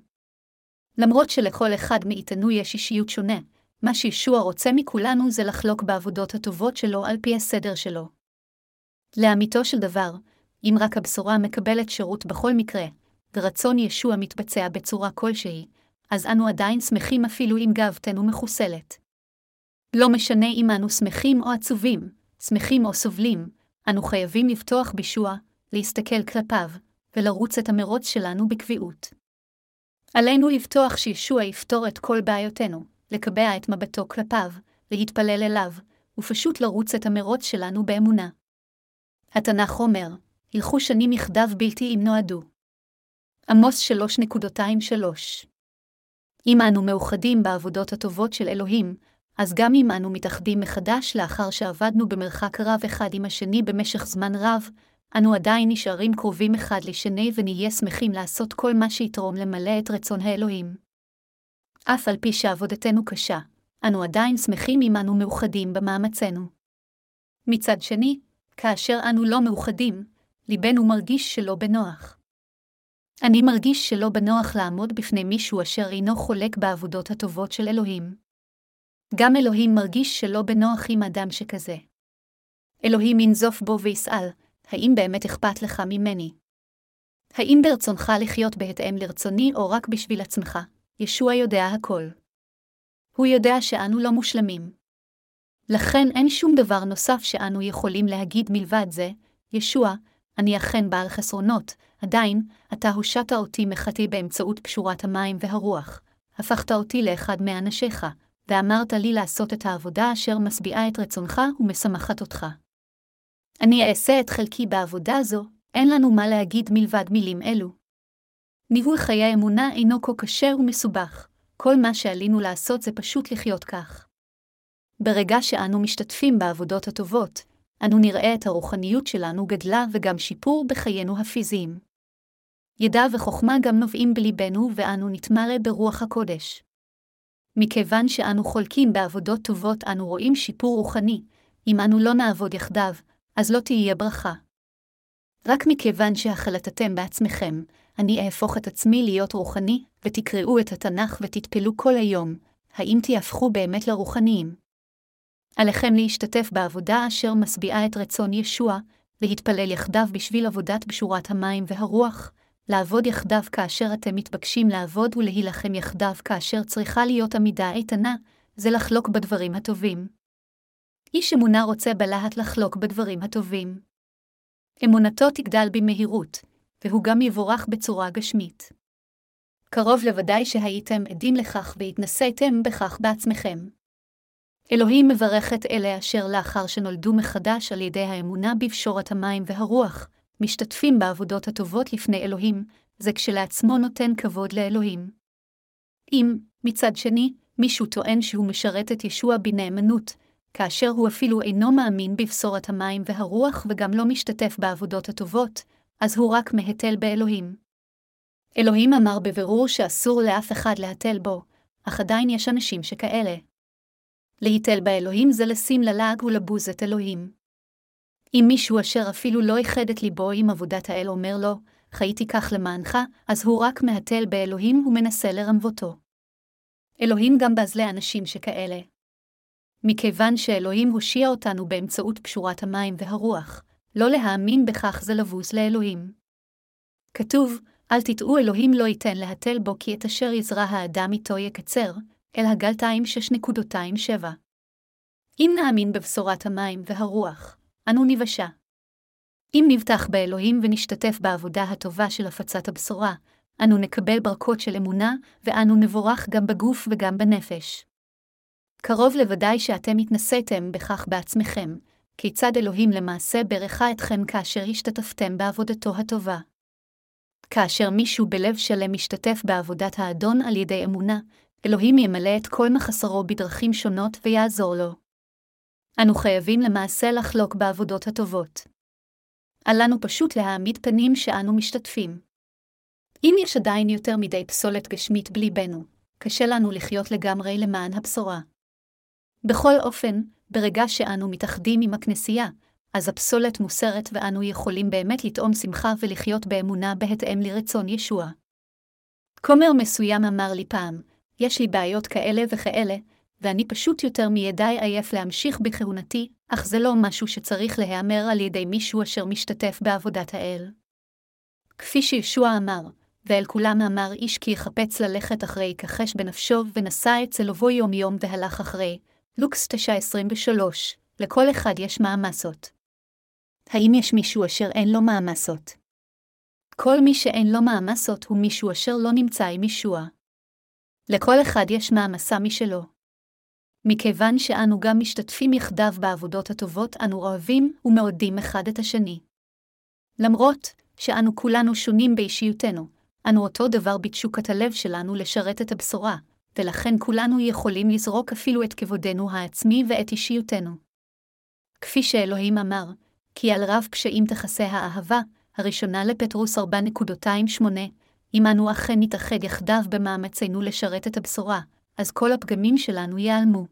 למרות שלכל אחד מאיתנו יש אישיות שונה, מה שישוע רוצה מכולנו זה לחלוק בעבודות הטובות שלו על פי הסדר שלו. לאמיתו של דבר, אם רק הבשורה מקבלת שירות בכל מקרה, ורצון ישוע מתבצע בצורה כלשהי, אז אנו עדיין שמחים אפילו אם גאוותנו מחוסלת. לא משנה אם אנו שמחים או עצובים, שמחים או סובלים, אנו חייבים לפתוח בישוע, להסתכל כלפיו, ולרוץ את המרוץ שלנו בקביעות. עלינו לפתוח שישוע יפתור את כל בעיותינו, לקבע את מבטו כלפיו, להתפלל אליו, ופשוט לרוץ את המרוץ שלנו באמונה. התנ"ך אומר, הלכו שנים יחדיו בלתי אם נועדו. עמוס 3.23 אם אנו מאוחדים בעבודות הטובות של אלוהים, אז גם אם אנו מתאחדים מחדש לאחר שעבדנו במרחק רב אחד עם השני במשך זמן רב, אנו עדיין נשארים קרובים אחד לשני ונהיה שמחים לעשות כל מה שיתרום למלא את רצון האלוהים. אף על פי שעבודתנו קשה, אנו עדיין שמחים אם אנו מאוחדים במאמצינו. מצד שני, כאשר אנו לא מאוחדים, ליבנו מרגיש שלא בנוח. אני מרגיש שלא בנוח לעמוד בפני מישהו אשר אינו חולק בעבודות הטובות של אלוהים. גם אלוהים מרגיש שלא בנוח עם אדם שכזה. אלוהים ינזוף בו ויסאל, האם באמת אכפת לך ממני? האם ברצונך לחיות בהתאם לרצוני או רק בשביל עצמך? ישוע יודע הכל. הוא יודע שאנו לא מושלמים. לכן אין שום דבר נוסף שאנו יכולים להגיד מלבד זה, ישוע, אני אכן בעל חסרונות, עדיין, אתה הושעת אותי מחטאי באמצעות פשורת המים והרוח, הפכת אותי לאחד מאנשיך, ואמרת לי לעשות את העבודה אשר משביעה את רצונך ומשמחת אותך. אני אעשה את חלקי בעבודה זו, אין לנו מה להגיד מלבד מילים אלו. ניהול חיי אמונה אינו כה קשה ומסובך, כל מה שעלינו לעשות זה פשוט לחיות כך. ברגע שאנו משתתפים בעבודות הטובות, אנו נראה את הרוחניות שלנו גדלה וגם שיפור בחיינו הפיזיים. ידע וחוכמה גם נובעים בליבנו ואנו נתמלא ברוח הקודש. מכיוון שאנו חולקים בעבודות טובות אנו רואים שיפור רוחני, אם אנו לא נעבוד יחדיו, אז לא תהיה ברכה. רק מכיוון שהחלטתם בעצמכם, אני אהפוך את עצמי להיות רוחני, ותקראו את התנ"ך ותטפלו כל היום, האם תהפכו באמת לרוחניים? עליכם להשתתף בעבודה אשר משביעה את רצון ישוע, להתפלל יחדיו בשביל עבודת בשורת המים והרוח, לעבוד יחדיו כאשר אתם מתבקשים לעבוד ולהילחם יחדיו כאשר צריכה להיות עמידה איתנה, זה לחלוק בדברים הטובים. איש אמונה רוצה בלהט לחלוק בדברים הטובים. אמונתו תגדל במהירות, והוא גם יבורך בצורה גשמית. קרוב לוודאי שהייתם עדים לכך והתנסיתם בכך בעצמכם. אלוהים מברך את אלה אשר לאחר שנולדו מחדש על ידי האמונה בפשורת המים והרוח, משתתפים בעבודות הטובות לפני אלוהים, זה כשלעצמו נותן כבוד לאלוהים. אם, מצד שני, מישהו טוען שהוא משרת את ישוע בנאמנות, כאשר הוא אפילו אינו מאמין בבשורת המים והרוח וגם לא משתתף בעבודות הטובות, אז הוא רק מהתל באלוהים. אלוהים אמר בבירור שאסור לאף אחד להתל בו, אך עדיין יש אנשים שכאלה. להיטל באלוהים זה לשים ללעג ולבוז את אלוהים. אם מישהו אשר אפילו לא איחד את ליבו עם עבודת האל אומר לו, חייתי כך למענך, אז הוא רק מהתל באלוהים ומנסה לרמבותו. אלוהים גם בז לאנשים שכאלה. מכיוון שאלוהים הושיע אותנו באמצעות פשורת המים והרוח, לא להאמין בכך זה לבוז לאלוהים. כתוב, אל תטעו אלוהים לא ייתן להתל בו כי את אשר יזרע האדם איתו יקצר, אל הגלתיים 6.27. אם נאמין בבשורת המים והרוח, אנו ניוושע. אם נבטח באלוהים ונשתתף בעבודה הטובה של הפצת הבשורה, אנו נקבל ברכות של אמונה, ואנו נבורך גם בגוף וגם בנפש. קרוב לוודאי שאתם התנסיתם בכך בעצמכם, כיצד אלוהים למעשה ברכה אתכם כאשר השתתפתם בעבודתו הטובה. כאשר מישהו בלב שלם משתתף בעבודת האדון על ידי אמונה, אלוהים ימלא את כל מחסרו בדרכים שונות ויעזור לו. אנו חייבים למעשה לחלוק בעבודות הטובות. אל לנו פשוט להעמיד פנים שאנו משתתפים. אם יש עדיין יותר מדי פסולת גשמית בליבנו, קשה לנו לחיות לגמרי למען הבשורה. בכל אופן, ברגע שאנו מתאחדים עם הכנסייה, אז הפסולת מוסרת ואנו יכולים באמת לטעום שמחה ולחיות באמונה בהתאם לרצון ישוע. כומר מסוים אמר לי פעם, יש לי בעיות כאלה וכאלה, ואני פשוט יותר מידי עייף להמשיך בכהונתי, אך זה לא משהו שצריך להיאמר על ידי מישהו אשר משתתף בעבודת האל. כפי שישוע אמר, ואל כולם אמר איש כי יחפץ ללכת אחרי יכחש בנפשו, ונשא את צלובו יום יום והלך אחרי. לוקס 9.23 לכל אחד יש מעמסות. האם יש מישהו אשר אין לו מעמסות? כל מי שאין לו מעמסות הוא מישהו אשר לא נמצא עם ישוע. לכל אחד יש מעמסה משלו. מכיוון שאנו גם משתתפים יחדיו בעבודות הטובות, אנו אוהבים ומעודדים אחד את השני. למרות שאנו כולנו שונים באישיותנו, אנו אותו דבר בתשוקת הלב שלנו לשרת את הבשורה, ולכן כולנו יכולים לזרוק אפילו את כבודנו העצמי ואת אישיותנו. כפי שאלוהים אמר, כי על רב קשיים תכסה האהבה, הראשונה לפטרוס 4.28, אם אנו אכן נתאחד יחדיו במאמצינו לשרת את הבשורה, אז כל הפגמים שלנו ייעלמו.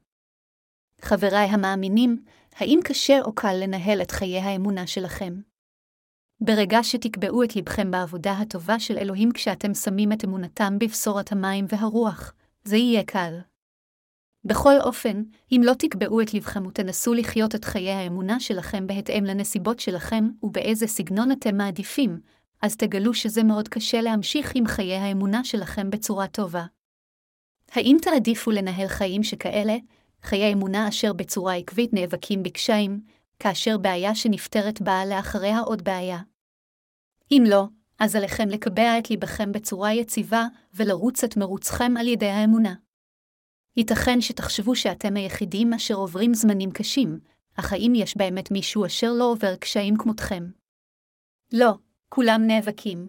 חבריי המאמינים, האם קשה או קל לנהל את חיי האמונה שלכם? ברגע שתקבעו את לבכם בעבודה הטובה של אלוהים כשאתם שמים את אמונתם בבשורת המים והרוח, זה יהיה קל. בכל אופן, אם לא תקבעו את לבכם ותנסו לחיות את חיי האמונה שלכם בהתאם לנסיבות שלכם ובאיזה סגנון אתם מעדיפים, אז תגלו שזה מאוד קשה להמשיך עם חיי האמונה שלכם בצורה טובה. האם תעדיפו לנהל חיים שכאלה, חיי אמונה אשר בצורה עקבית נאבקים בקשיים, כאשר בעיה שנפתרת באה לאחריה עוד בעיה? אם לא, אז עליכם לקבע את ליבכם בצורה יציבה ולרוץ את מרוצכם על ידי האמונה. ייתכן שתחשבו שאתם היחידים אשר עוברים זמנים קשים, אך האם יש באמת מישהו אשר לא עובר קשיים כמותכם? לא, כולם נאבקים.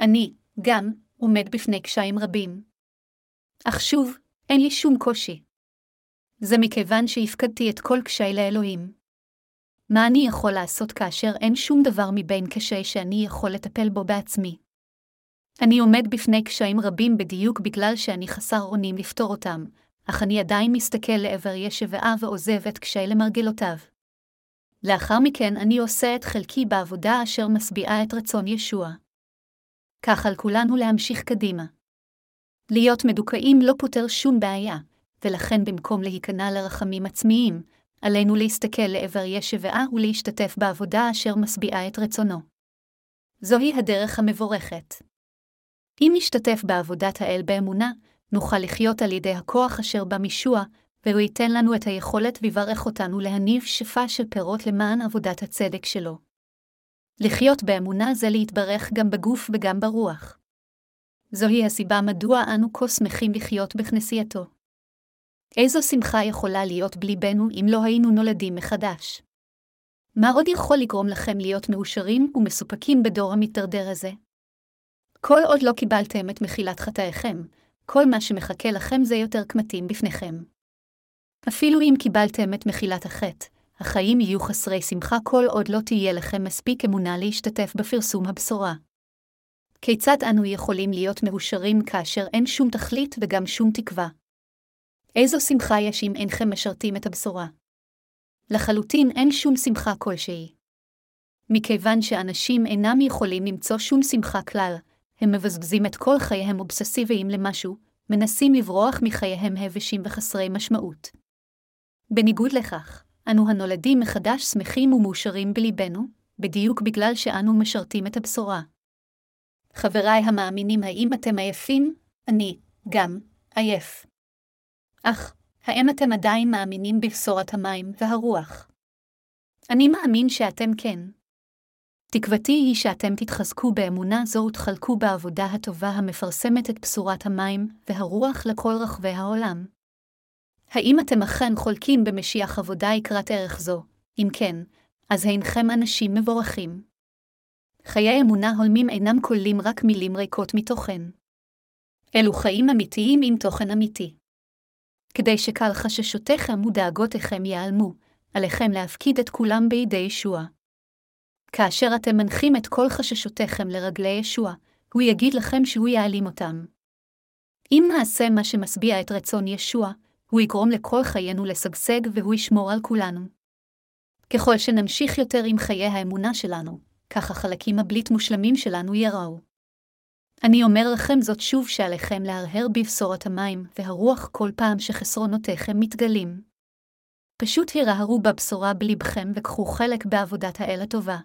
אני, גם, עומד בפני קשיים רבים. אך שוב, אין לי שום קושי. זה מכיוון שהפקדתי את כל קשיי לאלוהים. מה אני יכול לעשות כאשר אין שום דבר מבין קשי שאני יכול לטפל בו בעצמי? אני עומד בפני קשיים רבים בדיוק בגלל שאני חסר אונים לפתור אותם, אך אני עדיין מסתכל לעבר ישבעה ועוזב את קשי למרגלותיו. לאחר מכן אני עושה את חלקי בעבודה אשר משביעה את רצון ישוע. כך על כולנו להמשיך קדימה. להיות מדוכאים לא פותר שום בעיה, ולכן במקום להיכנע לרחמים עצמיים, עלינו להסתכל לעבר ישבעה ולהשתתף בעבודה אשר משביעה את רצונו. זוהי הדרך המבורכת. אם נשתתף בעבודת האל באמונה, נוכל לחיות על ידי הכוח אשר בא משוע, והוא ייתן לנו את היכולת ויברך אותנו להניב שפע של פירות למען עבודת הצדק שלו. לחיות באמונה זה להתברך גם בגוף וגם ברוח. זוהי הסיבה מדוע אנו כה שמחים לחיות בכנסייתו. איזו שמחה יכולה להיות בליבנו אם לא היינו נולדים מחדש? מה עוד יכול לגרום לכם להיות מאושרים ומסופקים בדור המתדרדר הזה? כל עוד לא קיבלתם את מחילת חטאיכם, כל מה שמחכה לכם זה יותר קמטים בפניכם. אפילו אם קיבלתם את מחילת החטא, החיים יהיו חסרי שמחה כל עוד לא תהיה לכם מספיק אמונה להשתתף בפרסום הבשורה. כיצד אנו יכולים להיות מאושרים כאשר אין שום תכלית וגם שום תקווה? איזו שמחה יש אם אינכם משרתים את הבשורה? לחלוטין אין שום שמחה כלשהי. מכיוון שאנשים אינם יכולים למצוא שום שמחה כלל, הם מבזבזים את כל חייהם אובססיביים למשהו, מנסים לברוח מחייהם הבשים וחסרי משמעות. בניגוד לכך, אנו הנולדים מחדש שמחים ומאושרים בליבנו, בדיוק בגלל שאנו משרתים את הבשורה. חבריי המאמינים, האם אתם עייפים? אני, גם, עייף. אך, האם אתם עדיין מאמינים בבשורת המים והרוח? אני מאמין שאתם כן. תקוותי היא שאתם תתחזקו באמונה זו ותחלקו בעבודה הטובה המפרסמת את בשורת המים והרוח לכל רחבי העולם. האם אתם אכן חולקים במשיח עבודה יקרת ערך זו? אם כן, אז אינכם אנשים מבורכים. חיי אמונה הולמים אינם כוללים רק מילים ריקות מתוכן. אלו חיים אמיתיים עם תוכן אמיתי. כדי שקל חששותיכם ודאגותיכם ייעלמו, עליכם להפקיד את כולם בידי ישוע. כאשר אתם מנחים את כל חששותיכם לרגלי ישוע, הוא יגיד לכם שהוא יעלים אותם. אם נעשה מה שמשביע את רצון ישוע, הוא יגרום לכל חיינו לשגשג והוא ישמור על כולנו. ככל שנמשיך יותר עם חיי האמונה שלנו, כך החלקים הבלית מושלמים שלנו יראו. אני אומר לכם זאת שוב שעליכם להרהר בבשורת המים והרוח כל פעם שחסרונותיכם מתגלים. פשוט הרהרו בבשורה בלבכם וקחו חלק בעבודת האל הטובה.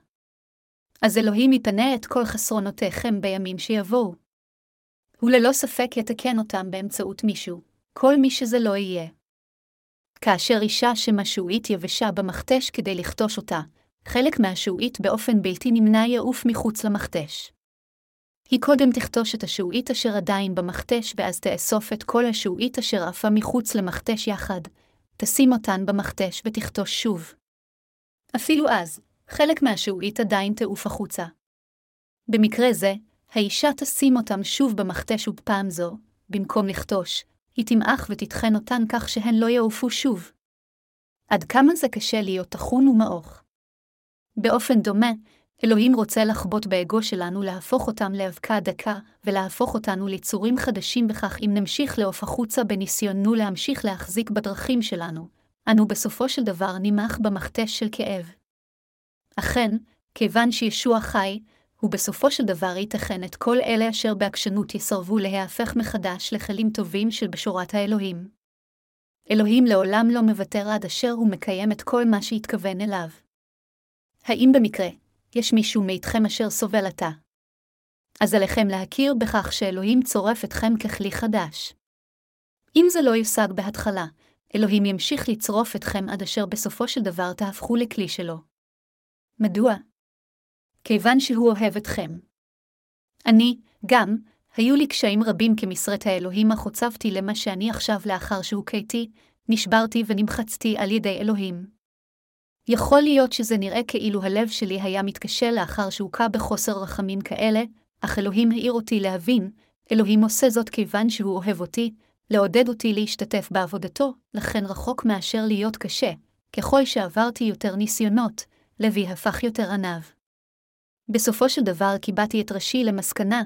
אז אלוהים יפנה את כל חסרונותיכם בימים שיבואו. הוא ללא ספק יתקן אותם באמצעות מישהו, כל מי שזה לא יהיה. כאשר אישה שמשועית יבשה במכתש כדי לכתוש אותה, חלק מהשעועית באופן בלתי נמנע יעוף מחוץ למכתש. היא קודם תכתוש את השעועית אשר עדיין במכתש, ואז תאסוף את כל השעועית אשר עפה מחוץ למכתש יחד, תשים אותן במכתש ותכתוש שוב. אפילו אז, חלק מהשעועית עדיין תעוף החוצה. במקרה זה, האישה תשים אותם שוב במכתש ובפעם זו, במקום לכתוש, היא תמעך ותטחן אותן כך שהן לא יעופו שוב. עד כמה זה קשה להיות טחון ומעוך. באופן דומה, אלוהים רוצה לחבוט באגו שלנו להפוך אותם לאבקה דקה, ולהפוך אותנו ליצורים חדשים בכך אם נמשיך לעוף החוצה בניסיונו להמשיך להחזיק בדרכים שלנו, אנו בסופו של דבר נמח במכתש של כאב. אכן, כיוון שישוע חי, ובסופו של דבר ייתכן את כל אלה אשר בעקשנות יסרבו להיהפך מחדש לכלים טובים של בשורת האלוהים. אלוהים לעולם לא מוותר עד אשר הוא מקיים את כל מה שהתכוון אליו. האם במקרה, יש מישהו מאיתכם אשר סובל עתה? אז עליכם להכיר בכך שאלוהים צורף אתכם ככלי חדש. אם זה לא יושג בהתחלה, אלוהים ימשיך לצרוף אתכם עד אשר בסופו של דבר תהפכו לכלי שלו. מדוע? כיוון שהוא אוהב אתכם. אני, גם, היו לי קשיים רבים כמשרת האלוהים אך הוצבתי למה שאני עכשיו לאחר שהוכיתי, נשברתי ונמחצתי על ידי אלוהים. יכול להיות שזה נראה כאילו הלב שלי היה מתקשה לאחר שהוכה בחוסר רחמים כאלה, אך אלוהים העיר אותי להבין, אלוהים עושה זאת כיוון שהוא אוהב אותי, לעודד אותי להשתתף בעבודתו, לכן רחוק מאשר להיות קשה. ככל שעברתי יותר ניסיונות, לוי הפך יותר עניו. בסופו של דבר קיבעתי את ראשי למסקנה,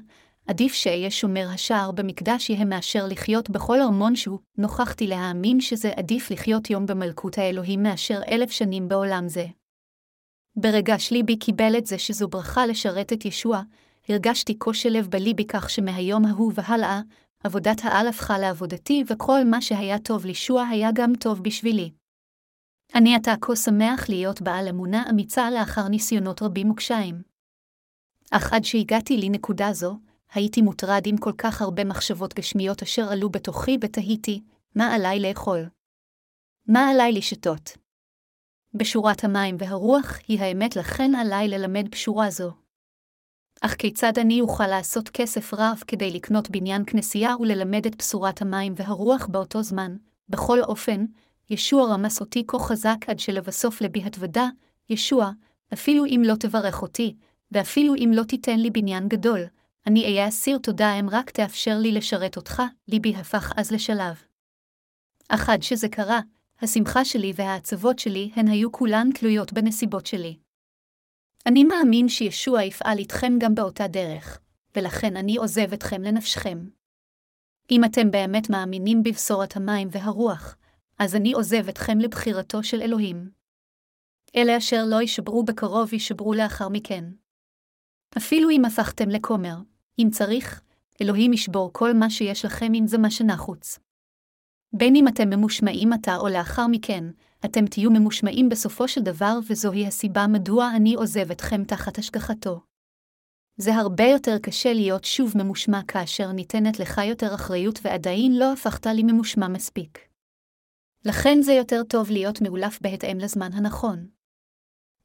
עדיף שאהיה שומר השער במקדש יהיה מאשר לחיות בכל ארמון שהוא, נוכחתי להאמין שזה עדיף לחיות יום במלכות האלוהים מאשר אלף שנים בעולם זה. ברגע שליבי קיבל את זה שזו ברכה לשרת את ישוע, הרגשתי קושי לב בליבי כך שמהיום ההוא והלאה, עבודת העל הפכה לעבודתי וכל מה שהיה טוב לישוע היה גם טוב בשבילי. אני עתה כה שמח להיות בעל אמונה אמיצה לאחר ניסיונות רבים וקשיים. אך עד שהגעתי לנקודה זו, הייתי מוטרד עם כל כך הרבה מחשבות גשמיות אשר עלו בתוכי ותהיתי, מה עליי לאכול? מה עליי לשתות? בשורת המים והרוח היא האמת לכן עליי ללמד בשורה זו. אך כיצד אני אוכל לעשות כסף רב כדי לקנות בניין כנסייה וללמד את בשורת המים והרוח באותו זמן? בכל אופן, ישוע רמס אותי כה חזק עד שלבסוף לבי התוודה, ישוע, אפילו אם לא תברך אותי, ואפילו אם לא תיתן לי בניין גדול, אני אהיה אסיר תודה אם רק תאפשר לי לשרת אותך, ליבי הפך אז לשלב. אך עד שזה קרה, השמחה שלי והעצבות שלי הן היו כולן תלויות בנסיבות שלי. אני מאמין שישוע יפעל איתכם גם באותה דרך, ולכן אני עוזב אתכם לנפשכם. אם אתם באמת מאמינים בבשורת המים והרוח, אז אני עוזב אתכם לבחירתו של אלוהים. אלה אשר לא יישברו בקרוב יישברו לאחר מכן. אפילו אם הפכתם לכומר, אם צריך, אלוהים ישבור כל מה שיש לכם אם זה מה שנחוץ. בין אם אתם ממושמעים עתה או לאחר מכן, אתם תהיו ממושמעים בסופו של דבר וזוהי הסיבה מדוע אני עוזב אתכם תחת השגחתו. זה הרבה יותר קשה להיות שוב ממושמע כאשר ניתנת לך יותר אחריות ועדיין לא הפכת לי ממושמע מספיק. לכן זה יותר טוב להיות מאולף בהתאם לזמן הנכון.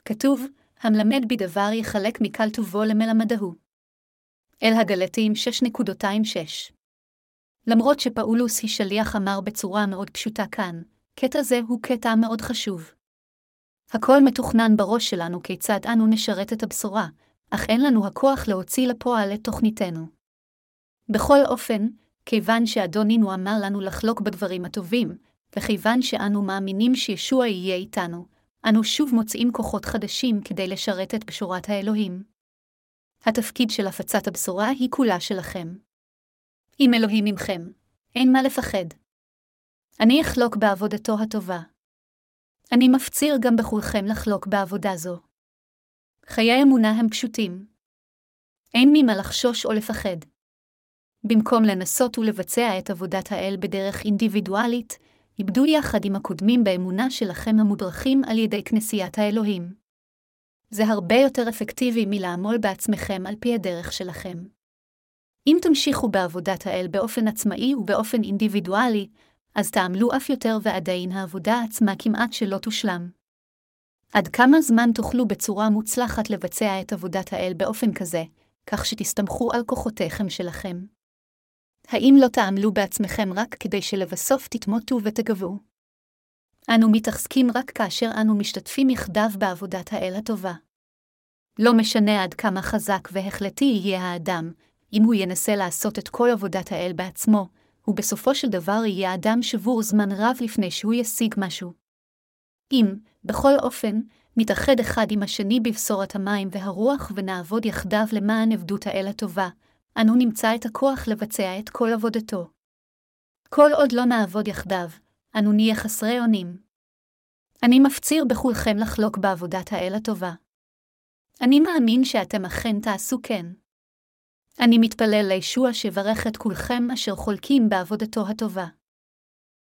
כתוב, המלמד בדבר יחלק מקל טובו למלמדהו. אל הגלטים 6.26 למרות שפאולוס היא שליח אמר בצורה מאוד פשוטה כאן, קטע זה הוא קטע מאוד חשוב. הכל מתוכנן בראש שלנו כיצד אנו נשרת את הבשורה, אך אין לנו הכוח להוציא לפועל את תוכניתנו. בכל אופן, כיוון שאדונינו אמר לנו לחלוק בדברים הטובים, וכיוון שאנו מאמינים שישוע יהיה איתנו, אנו שוב מוצאים כוחות חדשים כדי לשרת את בשורת האלוהים. התפקיד של הפצת הבשורה היא כולה שלכם. אם אלוהים עמכם, אין מה לפחד. אני אחלוק בעבודתו הטובה. אני מפציר גם בכולכם לחלוק בעבודה זו. חיי אמונה הם פשוטים. אין ממה לחשוש או לפחד. במקום לנסות ולבצע את עבודת האל בדרך אינדיבידואלית, איבדו יחד עם הקודמים באמונה שלכם המודרכים על ידי כנסיית האלוהים. זה הרבה יותר אפקטיבי מלעמול בעצמכם על פי הדרך שלכם. אם תמשיכו בעבודת האל באופן עצמאי ובאופן אינדיבידואלי, אז תעמלו אף יותר ועדיין העבודה עצמה כמעט שלא תושלם. עד כמה זמן תוכלו בצורה מוצלחת לבצע את עבודת האל באופן כזה, כך שתסתמכו על כוחותיכם שלכם? האם לא תעמלו בעצמכם רק כדי שלבסוף תתמוטו ותגוו? אנו מתעסקים רק כאשר אנו משתתפים יחדיו בעבודת האל הטובה. לא משנה עד כמה חזק והחלטי יהיה האדם, אם הוא ינסה לעשות את כל עבודת האל בעצמו, הוא בסופו של דבר יהיה אדם שבור זמן רב לפני שהוא ישיג משהו. אם, בכל אופן, נתאחד אחד עם השני בבשורת המים והרוח ונעבוד יחדיו למען עבדות האל הטובה, אנו נמצא את הכוח לבצע את כל עבודתו. כל עוד לא נעבוד יחדיו, אנו נהיה חסרי אונים. אני מפציר בכולכם לחלוק בעבודת האל הטובה. אני מאמין שאתם אכן תעשו כן. אני מתפלל לישוע שברך את כולכם אשר חולקים בעבודתו הטובה.